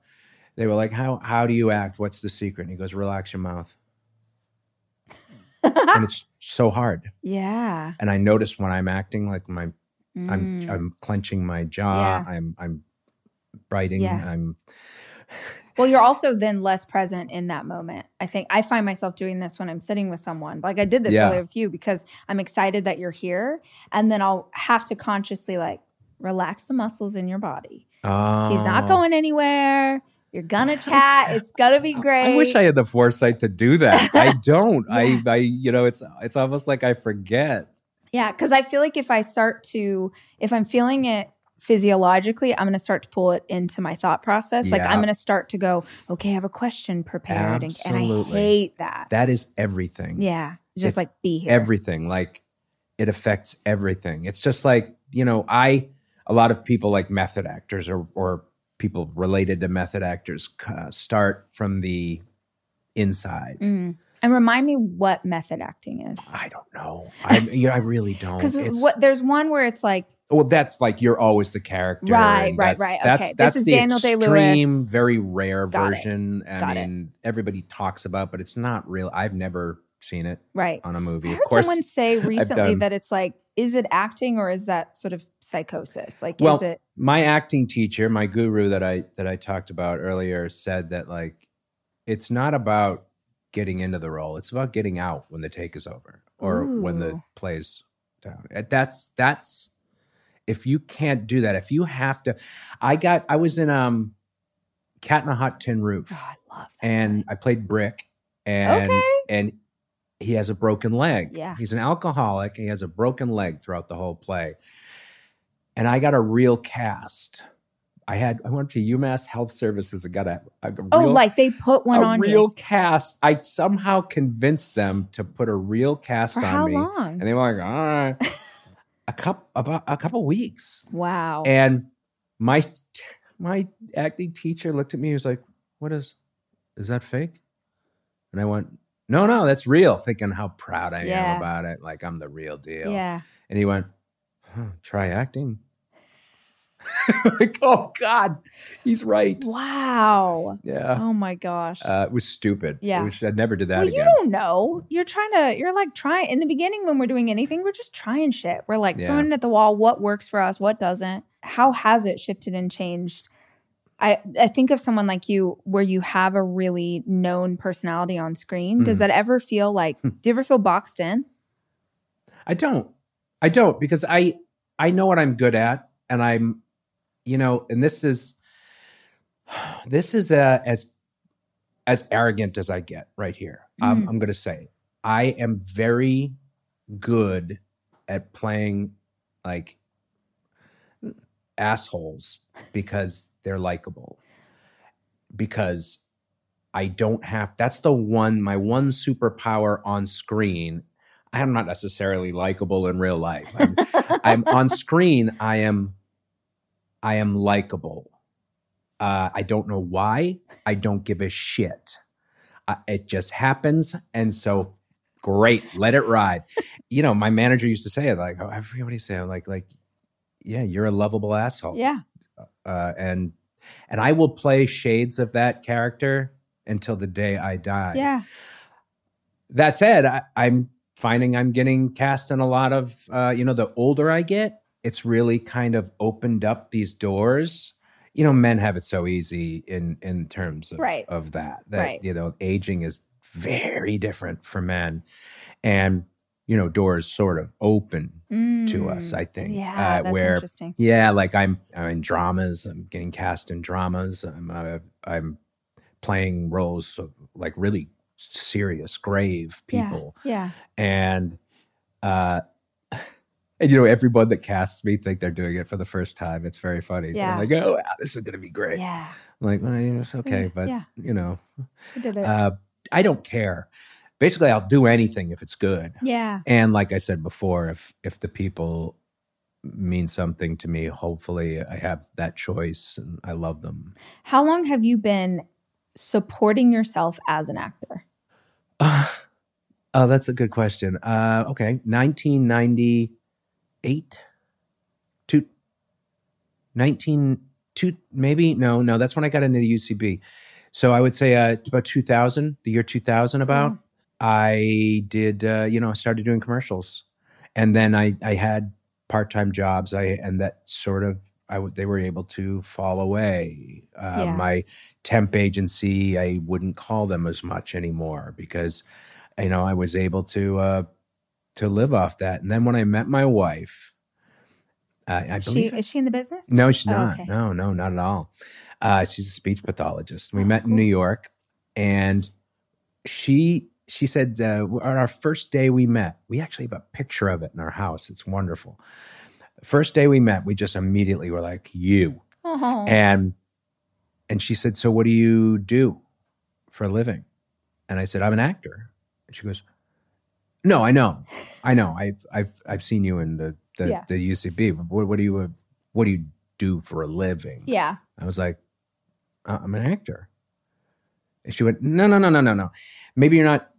[SPEAKER 1] they were like how how do you act what's the secret and he goes relax your mouth and it's so hard
[SPEAKER 2] yeah.
[SPEAKER 1] and I notice when I'm acting like my I'm
[SPEAKER 2] Mm.
[SPEAKER 1] I'm clenching my jaw
[SPEAKER 2] Yeah.
[SPEAKER 1] I'm I'm biting
[SPEAKER 2] Yeah.
[SPEAKER 1] I'm
[SPEAKER 2] Well, you're also then less present in that moment. I think I find myself doing this when I'm sitting with someone. Like I did this
[SPEAKER 1] Yeah.
[SPEAKER 2] earlier with you because I'm excited that you're here. And then I'll have to consciously like relax the muscles in your body.
[SPEAKER 1] oh.
[SPEAKER 2] He's not going anywhere. You're gonna chat. It's gonna be great.
[SPEAKER 1] I wish I had the foresight to do that. I don't.
[SPEAKER 2] Yeah.
[SPEAKER 1] I I you know it's it's almost like I forget.
[SPEAKER 2] Yeah, because I feel like if I start to, if I'm feeling it physiologically, I'm going to start to pull it into my thought process. Like I'm going to start to go, okay, I have a question prepared, and, and I hate that.
[SPEAKER 1] That is everything.
[SPEAKER 2] yeah, just
[SPEAKER 1] It's
[SPEAKER 2] like be here.
[SPEAKER 1] everything like it affects everything it's just like you know i a lot of people like method actors or or people related to method actors uh, start from the inside
[SPEAKER 2] Mm. And remind me what method acting is.
[SPEAKER 1] I don't know. I you know, I really don't.
[SPEAKER 2] Because there's one where it's like
[SPEAKER 1] well, that's like you're always the character.
[SPEAKER 2] Right, right,
[SPEAKER 1] that's-
[SPEAKER 2] right.
[SPEAKER 1] That's,
[SPEAKER 2] Okay, this
[SPEAKER 1] that's
[SPEAKER 2] is
[SPEAKER 1] the
[SPEAKER 2] Daniel
[SPEAKER 1] extreme,
[SPEAKER 2] Day-Lewis.
[SPEAKER 1] very rare
[SPEAKER 2] Got it.
[SPEAKER 1] version. I
[SPEAKER 2] Got it.
[SPEAKER 1] mean, everybody talks about, but it's not real. I've never seen it
[SPEAKER 2] right.
[SPEAKER 1] on a movie.
[SPEAKER 2] I
[SPEAKER 1] of
[SPEAKER 2] heard
[SPEAKER 1] course,
[SPEAKER 2] someone say recently
[SPEAKER 1] done-
[SPEAKER 2] that it's like, is it acting or is that sort of psychosis? Like,
[SPEAKER 1] Well,
[SPEAKER 2] is it?
[SPEAKER 1] my acting teacher, my guru that I that I talked about earlier, said that like it's not about getting into the role; it's about getting out when the take is over or when the
[SPEAKER 2] Ooh.
[SPEAKER 1] play's down. Uh, That's that's if you can't do that, if you have to. I got I was in um Cat in a Hot Tin Roof,
[SPEAKER 2] Oh, I love that.
[SPEAKER 1] and I played Brick, and
[SPEAKER 2] Okay.
[SPEAKER 1] and he has a broken leg.
[SPEAKER 2] Yeah.
[SPEAKER 1] He's an alcoholic. He has a broken leg throughout the whole play. And I got a real cast. I had I went to UMass Health Services and got a, a oh, real,
[SPEAKER 2] oh, like they put one
[SPEAKER 1] a
[SPEAKER 2] on
[SPEAKER 1] real
[SPEAKER 2] you.
[SPEAKER 1] cast. I somehow convinced them to put a real cast
[SPEAKER 2] For
[SPEAKER 1] on
[SPEAKER 2] how
[SPEAKER 1] me.
[SPEAKER 2] long?
[SPEAKER 1] And they were like, all right. a couple about a couple weeks.
[SPEAKER 2] wow.
[SPEAKER 1] And my my acting teacher looked at me. He was like, "What is? Is that fake?" And I went, "No, no, that's real." Thinking how proud I
[SPEAKER 2] Yeah.
[SPEAKER 1] am about it, like I'm the real deal.
[SPEAKER 2] yeah.
[SPEAKER 1] And he went, huh, "Try acting." like, oh God, he's right.
[SPEAKER 2] Wow.
[SPEAKER 1] Yeah,
[SPEAKER 2] Oh my gosh.
[SPEAKER 1] uh, it was stupid.
[SPEAKER 2] Yeah.
[SPEAKER 1] I never did that
[SPEAKER 2] well,
[SPEAKER 1] again.
[SPEAKER 2] you don't know. You're trying to, you're like trying in the beginning when we're doing anything, we're just trying shit. We're like
[SPEAKER 1] Yeah.
[SPEAKER 2] throwing it at the wall. What works for us? What doesn't? How has it shifted and changed? I, I think of someone like you where you have a really known personality on screen. Does
[SPEAKER 1] Mhm.
[SPEAKER 2] that ever feel like, do you ever feel boxed in?
[SPEAKER 1] I don't. I don't because I I know what I'm good at, and I'm, you know, and this is this is uh, as as arrogant as I get right here. Um,
[SPEAKER 2] Mhm.
[SPEAKER 1] I'm going to say I am very good at playing like assholes because they're likable. Because I don't have that's the one my one superpower on screen. I'm not necessarily likable in real life. I'm, I'm on screen. I am I am likable. Uh, I don't know why. I don't give a shit. Uh, it just happens, and so great. Let it ride. you know, my manager used to say it like, oh, I forget what he said. Like, like, yeah, you're a lovable asshole
[SPEAKER 2] Yeah.
[SPEAKER 1] uh, and and I will play shades of that character until the day I die.
[SPEAKER 2] Yeah.
[SPEAKER 1] That said, I, I'm finding I'm getting cast in a lot of uh, you know the older I get, it's really kind of opened up these doors. You know, men have it so easy in in terms of
[SPEAKER 2] Right.
[SPEAKER 1] of that. That
[SPEAKER 2] Right.
[SPEAKER 1] you know, aging is very different for men, and you know, doors sort of open to us.
[SPEAKER 2] Mm.
[SPEAKER 1] I think
[SPEAKER 2] Yeah.
[SPEAKER 1] uh,
[SPEAKER 2] that's
[SPEAKER 1] where
[SPEAKER 2] interesting.
[SPEAKER 1] yeah, like I'm I'm in dramas. I'm getting cast in dramas. I'm uh, I'm playing roles of like really serious, grave people,
[SPEAKER 2] Yeah.
[SPEAKER 1] and uh, and you know everyone that casts me think they're doing it for the first time. It's very funny. They're
[SPEAKER 2] Yeah.
[SPEAKER 1] like, oh, wow, this is gonna be great.
[SPEAKER 2] Yeah.
[SPEAKER 1] I'm like, well, it's okay,
[SPEAKER 2] Yeah,
[SPEAKER 1] but
[SPEAKER 2] yeah.
[SPEAKER 1] you know,
[SPEAKER 2] I
[SPEAKER 1] uh, I don't care. Basically, I'll do anything if it's good.
[SPEAKER 2] yeah.
[SPEAKER 1] And like I said before, if if the people mean something to me, hopefully I have that choice and I love them.
[SPEAKER 2] How long have you been supporting yourself as an actor?
[SPEAKER 1] oh, that's a good question. Uh, okay, 1998 to 19 two, maybe no, no. That's when I got into the UCB. So I would say uh, about 2000, the year 2000, about.
[SPEAKER 2] Mhm.
[SPEAKER 1] I did, uh, you know, started doing commercials, and then I I had part time jobs. I and that sort of I they were able to fall away. Uh,
[SPEAKER 2] Yeah.
[SPEAKER 1] My temp agency, I wouldn't call them as much anymore because, you know, I was able to uh, to live off that. And then when I met my wife, uh, I
[SPEAKER 2] She
[SPEAKER 1] believe
[SPEAKER 2] is she in the business?
[SPEAKER 1] no, she's
[SPEAKER 2] Oh,
[SPEAKER 1] not.
[SPEAKER 2] okay.
[SPEAKER 1] No, no, not at all. Uh, she's a speech pathologist. We
[SPEAKER 2] Oh,
[SPEAKER 1] met
[SPEAKER 2] cool.
[SPEAKER 1] in New York, and she she said uh, on our first day we met, we actually have a picture of it in our house. It's wonderful. First day we met, we just immediately were like, "You,"
[SPEAKER 2] Oh.
[SPEAKER 1] and and she said, "So what do you do for a living?" And I said, "I'm an actor." And she goes, "No, I know, I know. I've I've I've seen you in the the,
[SPEAKER 2] Yeah.
[SPEAKER 1] the UCB. What, what do you what do you do for a living?"
[SPEAKER 2] yeah.
[SPEAKER 1] I was like, "Uh, "I'm an actor." And she went, "No, no, no, no, no, no. Maybe you're not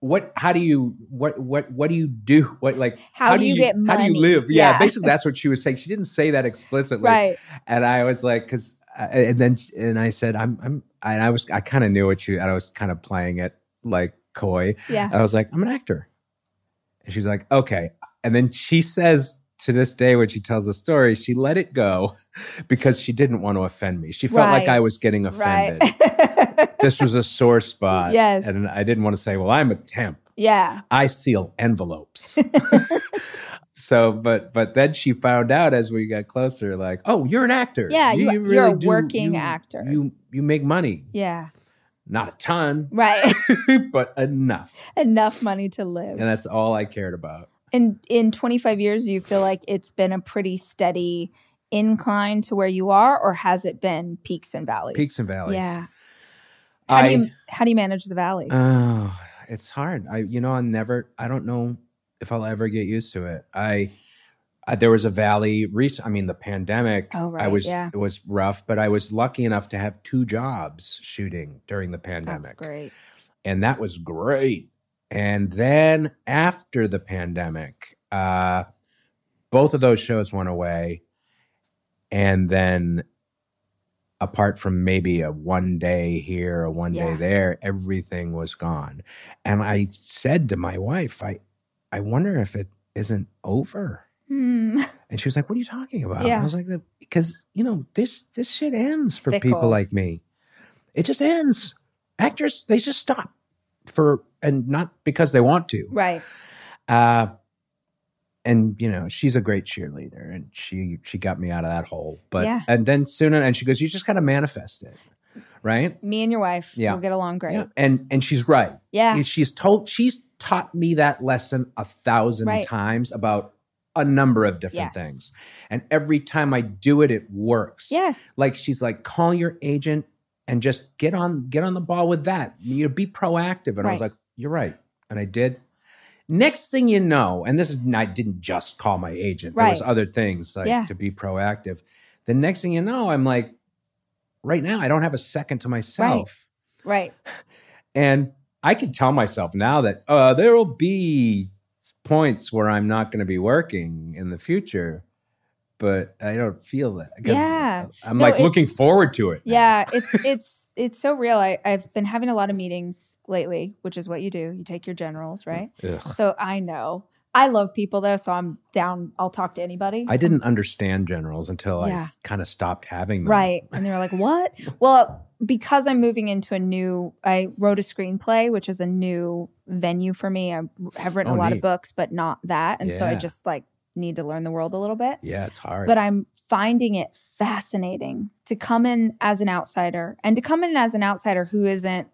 [SPEAKER 1] what how do you what what what do you do what like
[SPEAKER 2] How do you get money?
[SPEAKER 1] how do you live yeah.
[SPEAKER 2] Yeah.
[SPEAKER 1] basically that's what she was saying she didn't say that explicitly
[SPEAKER 2] Right.
[SPEAKER 1] and i was like because uh, and then and i said i'm i'm and i was i kind of knew what you and i was kind of playing it like coy
[SPEAKER 2] Yeah.
[SPEAKER 1] i was like i'm an actor and she's like okay and then she says to this day when she tells the story she let it go because she didn't want to offend me she felt like i was getting offended
[SPEAKER 2] Right.
[SPEAKER 1] This was a sore spot
[SPEAKER 2] Yes.
[SPEAKER 1] and i didn't want to say well i'm a temp
[SPEAKER 2] yeah.
[SPEAKER 1] I seal envelopes. so, but but then she found out as we got closer, like, oh, you're an actor.
[SPEAKER 2] Yeah, you- you're a working
[SPEAKER 1] you-
[SPEAKER 2] actor.
[SPEAKER 1] You you make money,
[SPEAKER 2] Yeah.
[SPEAKER 1] not a ton,
[SPEAKER 2] Right.
[SPEAKER 1] but enough,
[SPEAKER 2] Enough money to live.
[SPEAKER 1] and that's all I cared about.
[SPEAKER 2] in in 25 years you feel like it's been a pretty steady incline to where you are or has it been peaks and valleys
[SPEAKER 1] Peaks and valleys.
[SPEAKER 2] yeah how
[SPEAKER 1] I
[SPEAKER 2] do you how do you manage the valleys
[SPEAKER 1] oh, it's hard. I you know I never. I don't know if I'll ever get used to it. I. I there was a valley recent. I mean, the pandemic.
[SPEAKER 2] Oh, right, I
[SPEAKER 1] was
[SPEAKER 2] yeah.
[SPEAKER 1] it was rough, but I was lucky enough to have two jobs shooting during the pandemic.
[SPEAKER 2] that's great
[SPEAKER 1] and that was great. And then after the pandemic, uh, both of those shows went away, and then apart from maybe a one day here a one day there, everything was gone. And I said to my wife, I, I wonder if it isn't over.
[SPEAKER 2] Hmm.
[SPEAKER 1] And she was like, "What are you talking about?"
[SPEAKER 2] Yeah.
[SPEAKER 1] I was like, "Because you know this this shit ends for
[SPEAKER 2] Fickle.
[SPEAKER 1] people like me. It just ends. Actors they just stop for and not because they want to.
[SPEAKER 2] right
[SPEAKER 1] Uh, and you know she's a great cheerleader, and she she got me out of that hole. But
[SPEAKER 2] Yeah.
[SPEAKER 1] and then soon and she goes, "You just got to manifest it, right?"
[SPEAKER 2] me and your wife
[SPEAKER 1] Yeah.
[SPEAKER 2] will get along great
[SPEAKER 1] Yeah. And and she's right.
[SPEAKER 2] yeah,
[SPEAKER 1] She's told she's taught me that lesson a thousand
[SPEAKER 2] Right.
[SPEAKER 1] times about a number of different
[SPEAKER 2] Yes.
[SPEAKER 1] things. And every time I do it, it works.
[SPEAKER 2] yes
[SPEAKER 1] Like she's like, call your agent and just get on get on the ball with that. You know, be proactive. And I was like, you're right. And I did. Next thing you know, and this is I didn't just call my agent. There was other things like
[SPEAKER 2] Yeah.
[SPEAKER 1] to be proactive. The next thing you know, I'm like, right now, I don't have a second to myself.
[SPEAKER 2] right
[SPEAKER 1] And I can tell myself now that uh, there will be points where I'm not going to be working in the future, but I don't feel that.
[SPEAKER 2] Yeah.
[SPEAKER 1] I'm
[SPEAKER 2] No,
[SPEAKER 1] like looking forward to it. now.
[SPEAKER 2] yeah it's it's it's so real I, i've been having a lot of meetings lately which is what you do you take your generals mm, right
[SPEAKER 1] Ugh.
[SPEAKER 2] so i know i love people though so i'm down i'll talk to anybody
[SPEAKER 1] I didn't understand generals until
[SPEAKER 2] Yeah.
[SPEAKER 1] I kind of stopped having them.
[SPEAKER 2] Right. And they were like, what? well, because I'm moving into a new, I wrote a screenplay, which is a new venue for me. I have written
[SPEAKER 1] Oh,
[SPEAKER 2] a lot
[SPEAKER 1] neat.
[SPEAKER 2] of books, but not that. And so I just like need to learn the world a little bit.
[SPEAKER 1] Yeah, it's hard.
[SPEAKER 2] But I'm finding it fascinating to come in as an outsider and to come in as an outsider who isn't.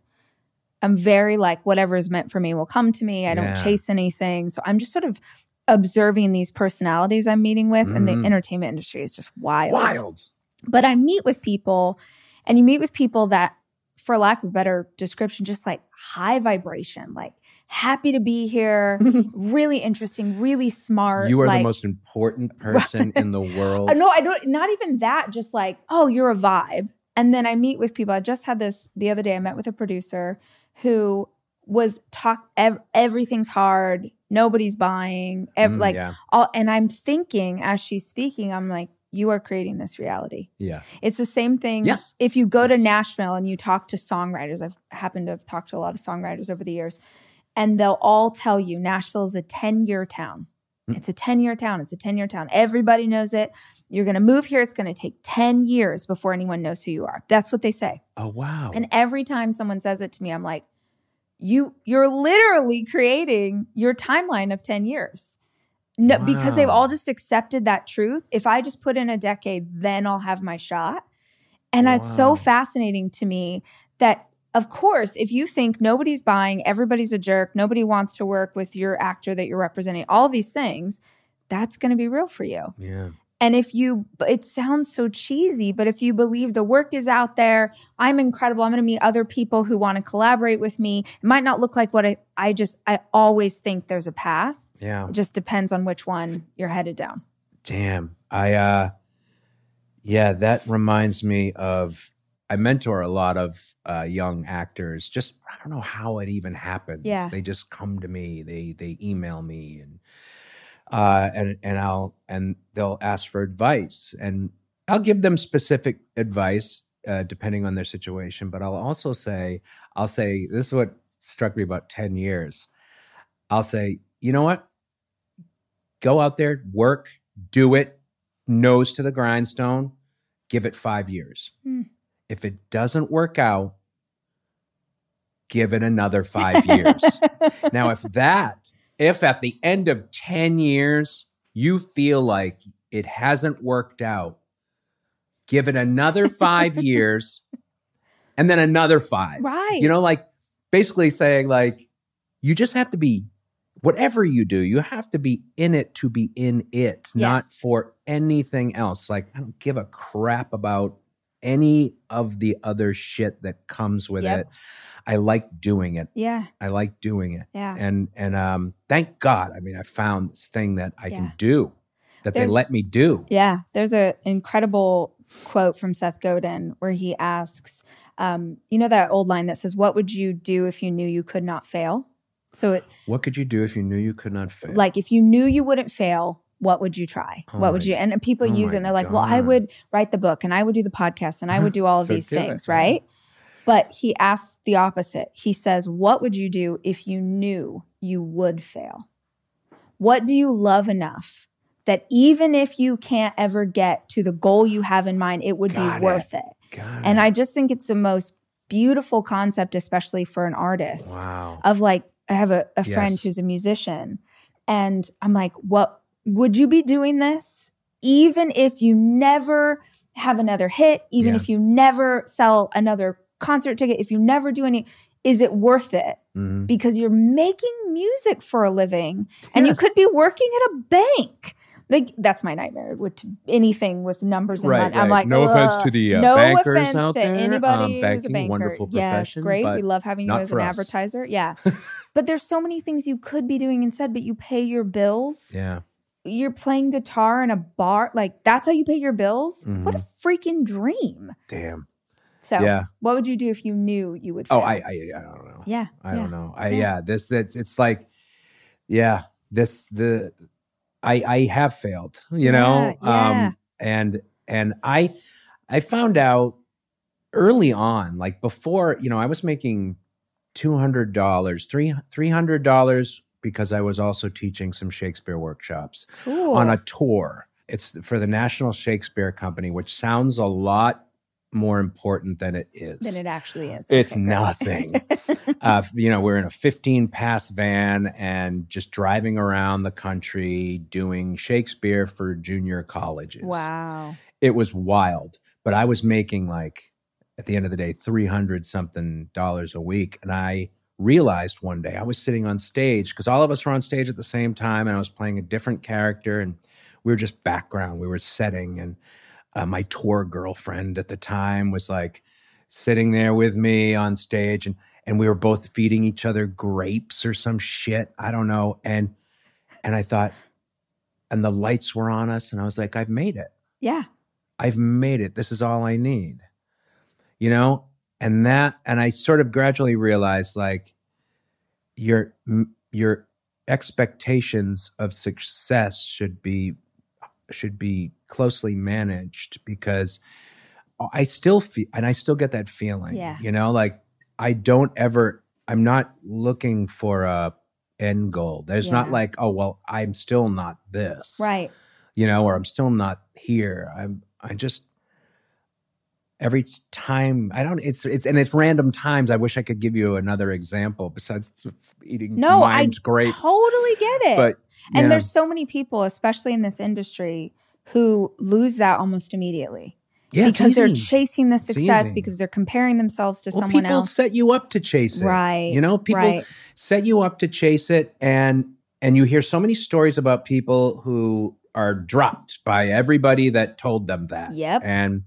[SPEAKER 2] I'm very like, whatever is meant for me will come to me. I don't
[SPEAKER 1] Yeah.
[SPEAKER 2] chase anything. So I'm just sort of observing these personalities I'm meeting with. And the
[SPEAKER 1] Mhm.
[SPEAKER 2] entertainment industry is just wild
[SPEAKER 1] Wild.
[SPEAKER 2] but I meet with people and you meet with people that, for lack of a better description, just like high vibration, like happy to be here, really interesting, really smart.
[SPEAKER 1] You are
[SPEAKER 2] like,
[SPEAKER 1] the most important person in the world.
[SPEAKER 2] Uh, no, I don't, not even that, just like, oh, you're a vibe. And then I meet with people. I just had this the other day. I met with a producer who was talk, ev- everything's hard, nobody's buying, ev-
[SPEAKER 1] Mm,
[SPEAKER 2] like,
[SPEAKER 1] yeah,
[SPEAKER 2] all, and I'm thinking as she's speaking, I'm like, you are creating this reality.
[SPEAKER 1] yeah.
[SPEAKER 2] It's the same thing.
[SPEAKER 1] Yes.
[SPEAKER 2] If you go to Nashville and you talk to songwriters, I've happened to have talked to a lot of songwriters over the years, and they'll all tell you Nashville is a 10 year town.
[SPEAKER 1] Mm.
[SPEAKER 2] It's a 10 year town. It's a 10 year town. Everybody knows it. You're going to move here. It's going to take 10 years before anyone knows who you are. That's what they say.
[SPEAKER 1] Oh wow.
[SPEAKER 2] And every time someone says it to me, I'm like, you you're literally creating your timeline of 10 years. No, because they've all just accepted that truth. If I just put in a decade, then I'll have my shot. And it's so fascinating to me that of course, if you think nobody's buying, everybody's a jerk, nobody wants to work with your actor that you're representing, all these things, that's going to be real for you.
[SPEAKER 1] yeah.
[SPEAKER 2] And if you, it sounds so cheesy, but if you believe the work is out there, I'm incredible. I'm going to meet other people who want to collaborate with me. It might not look like what I, I just, I always think there's a path.
[SPEAKER 1] Yeah.
[SPEAKER 2] It just depends on which one you're headed down.
[SPEAKER 1] Damn. I uh yeah, that reminds me of I mentor a lot of uh, young actors. Just I don't know how it even happens.
[SPEAKER 2] Yeah.
[SPEAKER 1] They just come to me. They they email me and uh, and and I'll and they'll ask for advice and I'll give them specific advice uh, depending on their situation. But I'll also say I'll say this is what struck me about ten years. I'll say you know what, go out there, work, do it, nose to the grindstone. Give it five years.
[SPEAKER 2] Hmm.
[SPEAKER 1] If it doesn't work out, give it another five years. now, if that, if at the end of 10 years you feel like it hasn't worked out, give it another five years and then another five.
[SPEAKER 2] right.
[SPEAKER 1] You know, like basically saying, like, you just have to be, whatever you do, you have to be in it to be in it, not for anything else. Like, I don't give a crap about any of the other shit that comes with
[SPEAKER 2] Yep.
[SPEAKER 1] it. I like doing it.
[SPEAKER 2] yeah.
[SPEAKER 1] I like doing it.
[SPEAKER 2] Yeah.
[SPEAKER 1] And and um thank God. I mean, I found this thing that I
[SPEAKER 2] Yeah.
[SPEAKER 1] can do that
[SPEAKER 2] There's-
[SPEAKER 1] they let me do.
[SPEAKER 2] Yeah, there's an incredible quote from Seth Godin where he asks, um, you know, that old line that says, What would you do if you knew you could not fail? So, it,
[SPEAKER 1] What could you do if you knew you could not fail?
[SPEAKER 2] like, if you knew you wouldn't fail, what would you try?
[SPEAKER 1] Oh
[SPEAKER 2] what would you? And people
[SPEAKER 1] oh
[SPEAKER 2] use it and they're like, Well, I would write the book and I would do the podcast and I would do all of
[SPEAKER 1] So
[SPEAKER 2] these
[SPEAKER 1] do it,
[SPEAKER 2] things, right? But he asks the opposite. He says, What would you do if you knew you would fail? What do you love enough that even if you can't ever get to the goal you have in mind, it would
[SPEAKER 1] Got
[SPEAKER 2] be
[SPEAKER 1] it.
[SPEAKER 2] worth it?
[SPEAKER 1] God.
[SPEAKER 2] And I just think it's the most beautiful concept, especially for an artist,
[SPEAKER 1] wow.
[SPEAKER 2] of like, I have a, a friend
[SPEAKER 1] Yes.
[SPEAKER 2] who's a musician, and I'm like, what would you be doing this even if you never have another hit, even
[SPEAKER 1] Yeah.
[SPEAKER 2] if you never sell another concert ticket, if you never do any, is it worth it?
[SPEAKER 1] Mhm.
[SPEAKER 2] Because you're making music for a living and you could be working at a bank. Like that's my nightmare with anything with numbers in
[SPEAKER 1] Right,
[SPEAKER 2] mind. I'm like,
[SPEAKER 1] No offense to the, uh,
[SPEAKER 2] no
[SPEAKER 1] bankers
[SPEAKER 2] offense
[SPEAKER 1] out
[SPEAKER 2] to
[SPEAKER 1] there.
[SPEAKER 2] anybody
[SPEAKER 1] Um,
[SPEAKER 2] who's a
[SPEAKER 1] banking,
[SPEAKER 2] banker.
[SPEAKER 1] wonderful
[SPEAKER 2] yes,
[SPEAKER 1] profession,
[SPEAKER 2] great.
[SPEAKER 1] but
[SPEAKER 2] We love having you as an
[SPEAKER 1] us.
[SPEAKER 2] advertiser. Yeah, but there's so many things you could be doing instead. But you pay your bills.
[SPEAKER 1] Yeah.
[SPEAKER 2] You're playing guitar in a bar. Like that's how you pay your bills. What a
[SPEAKER 1] Mm-hmm.
[SPEAKER 2] freaking dream!
[SPEAKER 1] Damn.
[SPEAKER 2] So,
[SPEAKER 1] Yeah.
[SPEAKER 2] what would you do if you knew you would?
[SPEAKER 1] Oh. I, I I don't know.
[SPEAKER 2] yeah,
[SPEAKER 1] I
[SPEAKER 2] yeah.
[SPEAKER 1] don't know. I
[SPEAKER 2] Yeah.
[SPEAKER 1] yeah, this it's it's like yeah, this the I I have failed, you know?
[SPEAKER 2] Yeah, yeah.
[SPEAKER 1] Um and and I I found out early on, like before, you know, I was making two hundred dollars, three three hundred dollars because I was also teaching some Shakespeare workshops on a tour. It's for the National Shakespeare Company, which sounds a lot more important than it is.
[SPEAKER 2] than it actually is.
[SPEAKER 1] It's
[SPEAKER 2] great.
[SPEAKER 1] nothing. uh, you know, we're in a 15 pass van and just driving around the country doing Shakespeare for junior colleges.
[SPEAKER 2] wow.
[SPEAKER 1] It was wild, but I was making like at the end of the day 300 something dollars a week and I realized one day I was sitting on stage because all of us were on stage at the same time and I was playing a different character and we were just background, we were setting and uh, my tour girlfriend at the time was like sitting there with me on stage and and we were both feeding each other grapes or some shit i don't know and and i thought and the lights were on us and i was like i've made it.
[SPEAKER 2] Yeah.
[SPEAKER 1] i've made it. This is all i need. You know and that and i sort of gradually realized like your your expectations of success should be should be closely managed because I still feel and I still get that feeling.
[SPEAKER 2] Yeah.
[SPEAKER 1] You know, like I don't ever I'm not looking for a end goal. There's not like, oh well, I'm still not this.
[SPEAKER 2] Right.
[SPEAKER 1] You know, or I'm still not here. I'm I just every time I don't it's it's and it's random times. I wish I could give you another example besides eating
[SPEAKER 2] No, I
[SPEAKER 1] grapes.
[SPEAKER 2] totally get it.
[SPEAKER 1] But
[SPEAKER 2] and
[SPEAKER 1] yeah.
[SPEAKER 2] there's so many people, especially in this industry, who lose that almost immediately
[SPEAKER 1] yeah,
[SPEAKER 2] because they're chasing the success because they're comparing themselves to
[SPEAKER 1] well,
[SPEAKER 2] someone
[SPEAKER 1] people
[SPEAKER 2] else.
[SPEAKER 1] set you up to chase it.
[SPEAKER 2] Right.
[SPEAKER 1] You know, people
[SPEAKER 2] right.
[SPEAKER 1] set you up to chase it and and you hear so many stories about people who are dropped by everybody that told them that.
[SPEAKER 2] Yep.
[SPEAKER 1] And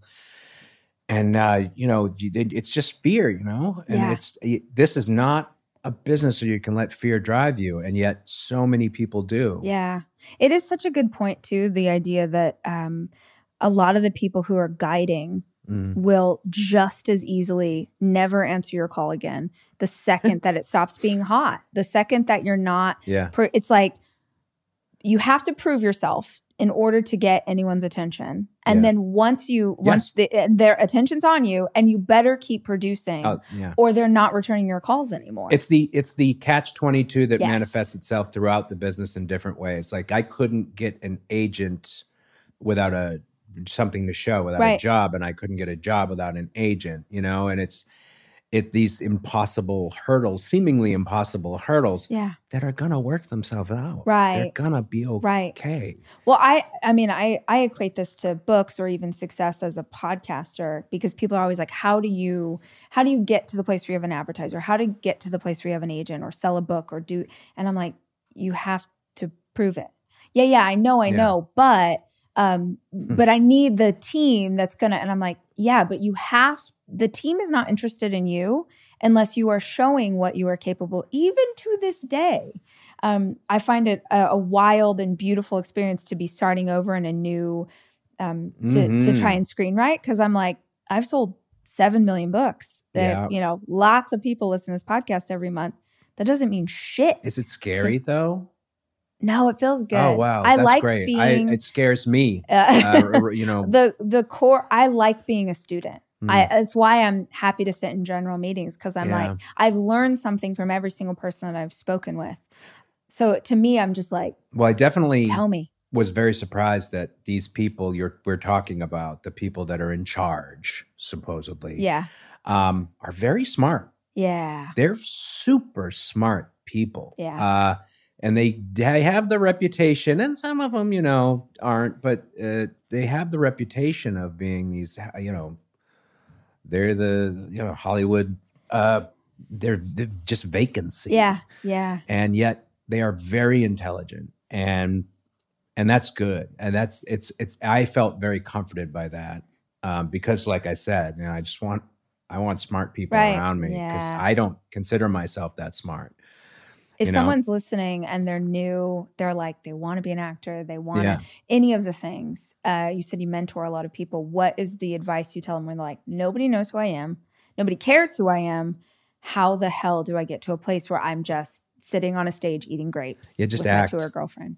[SPEAKER 1] and uh you know, it's just fear, you know? And
[SPEAKER 2] Yeah.
[SPEAKER 1] it's this is not a business where you can let fear drive you and yet so many people do.
[SPEAKER 2] Yeah. It is such a good point, too. The idea that um, a lot of the people who are guiding
[SPEAKER 1] Mm.
[SPEAKER 2] will just as easily never answer your call again the second that it stops being hot the second that you're not
[SPEAKER 1] Yeah.
[SPEAKER 2] per- it's like you have to prove yourself in order to get anyone's attention and
[SPEAKER 1] Yeah.
[SPEAKER 2] then once you once the, and their attention's on you and you better keep producing
[SPEAKER 1] Oh, yeah.
[SPEAKER 2] or they're not returning your calls anymore
[SPEAKER 1] It's the it's the catch twenty two that
[SPEAKER 2] Yes.
[SPEAKER 1] manifests itself throughout the business in different ways. Like I couldn't get an agent without a something to show, without a job, and I couldn't get a job without an agent. You know, and it's it these impossible hurdles, seemingly impossible hurdles
[SPEAKER 2] yeah
[SPEAKER 1] that are gonna work themselves out.
[SPEAKER 2] Right.
[SPEAKER 1] They're gonna be okay.
[SPEAKER 2] Right.
[SPEAKER 1] okay.
[SPEAKER 2] Well, I I mean, I I equate this to books or even success as a podcaster because people are always like, how do you how do you get to the place where you have an advertiser? How to get to the place where you have an agent or sell a book or do and I'm like, you have to prove it. Yeah, yeah, I know, I
[SPEAKER 1] Yeah.
[SPEAKER 2] know, but um but I need the team that's gonna and I'm like, yeah, but you have the team is not interested in you unless you are showing what you are capable, even to this day um, I find it a, a wild and beautiful experience to be starting over in a new um, to to
[SPEAKER 1] Mhm.
[SPEAKER 2] try and screenwrite because I'm like I've sold seven million books. That,
[SPEAKER 1] Yeah.
[SPEAKER 2] You know, lots of people listen to this podcast every month. That doesn't mean shit.
[SPEAKER 1] Is it scary though?
[SPEAKER 2] No, it feels good.
[SPEAKER 1] Oh wow,
[SPEAKER 2] I
[SPEAKER 1] that's
[SPEAKER 2] like
[SPEAKER 1] great.
[SPEAKER 2] being
[SPEAKER 1] I, it scares me.
[SPEAKER 2] uh,
[SPEAKER 1] Uh, you know,
[SPEAKER 2] the the core. I like being a student.
[SPEAKER 1] Mm.
[SPEAKER 2] I, it's why I'm happy to sit in general meetings because I'm
[SPEAKER 1] Yeah.
[SPEAKER 2] like I've learned something from every single person that I've spoken with. So to me, I'm just like,
[SPEAKER 1] well, I definitely
[SPEAKER 2] tell me.
[SPEAKER 1] was very surprised that these people you're we're talking about, the people that are in charge, supposedly,
[SPEAKER 2] Yeah.
[SPEAKER 1] um, are very smart.
[SPEAKER 2] Yeah.
[SPEAKER 1] They're super smart people.
[SPEAKER 2] Yeah.
[SPEAKER 1] Uh, and they they have the reputation, and some of them, you know, aren't, but uh, they have the reputation of being these, you know, they're the you know Hollywood. Uh, they're, they're just vacancy.
[SPEAKER 2] Yeah. Yeah.
[SPEAKER 1] and yet they are very intelligent and and that's good and that's it's it's i felt very comforted by that um, because like i said you know i just want i want smart people
[SPEAKER 2] Right,
[SPEAKER 1] around me because
[SPEAKER 2] yeah.
[SPEAKER 1] i don't consider myself that smart
[SPEAKER 2] If
[SPEAKER 1] You know?
[SPEAKER 2] someone's listening and they're new, they're like, they want to be an actor, they want
[SPEAKER 1] Yeah.
[SPEAKER 2] any of the things. Uh, you said you mentor a lot of people. What is the advice you tell them when they're like, nobody knows who I am, nobody cares who I am? How the hell do I get to a place where I'm just sitting on a stage eating grapes
[SPEAKER 1] Yeah, just act.
[SPEAKER 2] my tour girlfriend?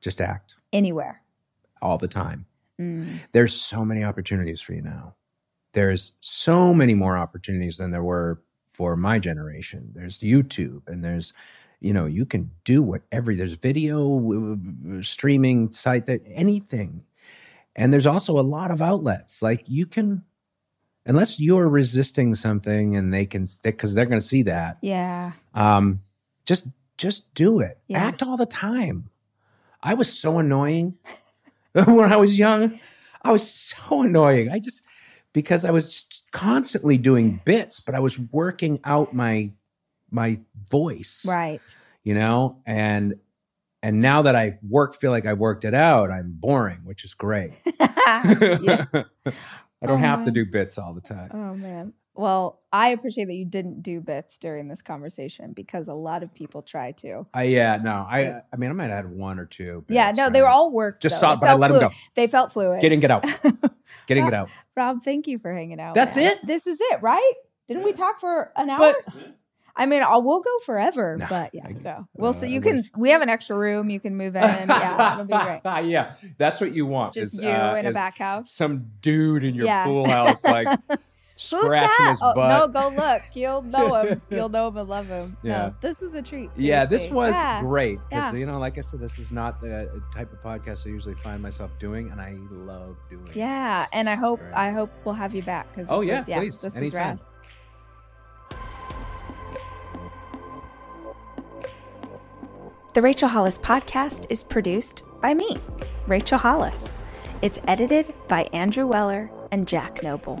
[SPEAKER 1] just act
[SPEAKER 2] Anywhere.
[SPEAKER 1] all the time
[SPEAKER 2] Mm.
[SPEAKER 1] there's so many opportunities for you now there's so many more opportunities than there were for my generation. There's youtube and there's you know you can do whatever there's video streaming site that anything. And there's also a lot of outlets like you can unless you're resisting something and they can stick because they're going to see that
[SPEAKER 2] Yeah.
[SPEAKER 1] um just just do it.
[SPEAKER 2] Yeah.
[SPEAKER 1] act all the time. I was so annoying when i was young. I was so annoying. I just because i was just constantly doing bits but i was working out my my voice
[SPEAKER 2] Right.
[SPEAKER 1] you know and and now that i work feel like i worked it out i'm boring which is great i don't
[SPEAKER 2] Oh,
[SPEAKER 1] have to
[SPEAKER 2] uh-huh.
[SPEAKER 1] do bits all the time
[SPEAKER 2] Oh man. Well, I appreciate that you didn't do bits during this conversation because a lot of people try to.
[SPEAKER 1] I yeah, no, I I mean I might have had one or two.
[SPEAKER 2] yeah,
[SPEAKER 1] bits,
[SPEAKER 2] no, they were all worked.
[SPEAKER 1] just
[SPEAKER 2] though.
[SPEAKER 1] saw,
[SPEAKER 2] They
[SPEAKER 1] but I let them go.
[SPEAKER 2] They felt fluid.
[SPEAKER 1] Get in, get out, getting it out.
[SPEAKER 2] Rob, thank you for hanging out.
[SPEAKER 1] That's
[SPEAKER 2] man.
[SPEAKER 1] it?
[SPEAKER 2] This is it, right? Didn't we talk for an hour?
[SPEAKER 1] But
[SPEAKER 2] I mean, I'll, we'll go forever,
[SPEAKER 1] No,
[SPEAKER 2] but yeah,
[SPEAKER 1] I-
[SPEAKER 2] go. We'll
[SPEAKER 1] uh,
[SPEAKER 2] see.
[SPEAKER 1] I
[SPEAKER 2] You can.
[SPEAKER 1] wish.
[SPEAKER 2] We have an extra room. You can move in. Yeah, it'll be great.
[SPEAKER 1] yeah, that's what you want.
[SPEAKER 2] It's just
[SPEAKER 1] is,
[SPEAKER 2] you
[SPEAKER 1] uh,
[SPEAKER 2] in a back house.
[SPEAKER 1] Some dude in your
[SPEAKER 2] Yeah.
[SPEAKER 1] pool house, like
[SPEAKER 2] Who's
[SPEAKER 1] scratching
[SPEAKER 2] that?
[SPEAKER 1] his
[SPEAKER 2] Oh, no, go look. You'll know him. You'll know him and love him.
[SPEAKER 1] Yeah.
[SPEAKER 2] No, this is a treat.
[SPEAKER 1] yeah, this was
[SPEAKER 2] Yeah.
[SPEAKER 1] great because
[SPEAKER 2] Yeah.
[SPEAKER 1] you know, like I said, this is not the uh, type of podcast I usually find myself doing, and I love doing. it.
[SPEAKER 2] Yeah, and I hope. I hope we'll have you back because
[SPEAKER 1] Oh, yeah,
[SPEAKER 2] was, yeah,
[SPEAKER 1] please,
[SPEAKER 2] this was
[SPEAKER 1] anytime.
[SPEAKER 2] rad. The Rachel Hollis podcast is produced by me, Rachel Hollis. It's edited by Andrew Weller and Jack Noble.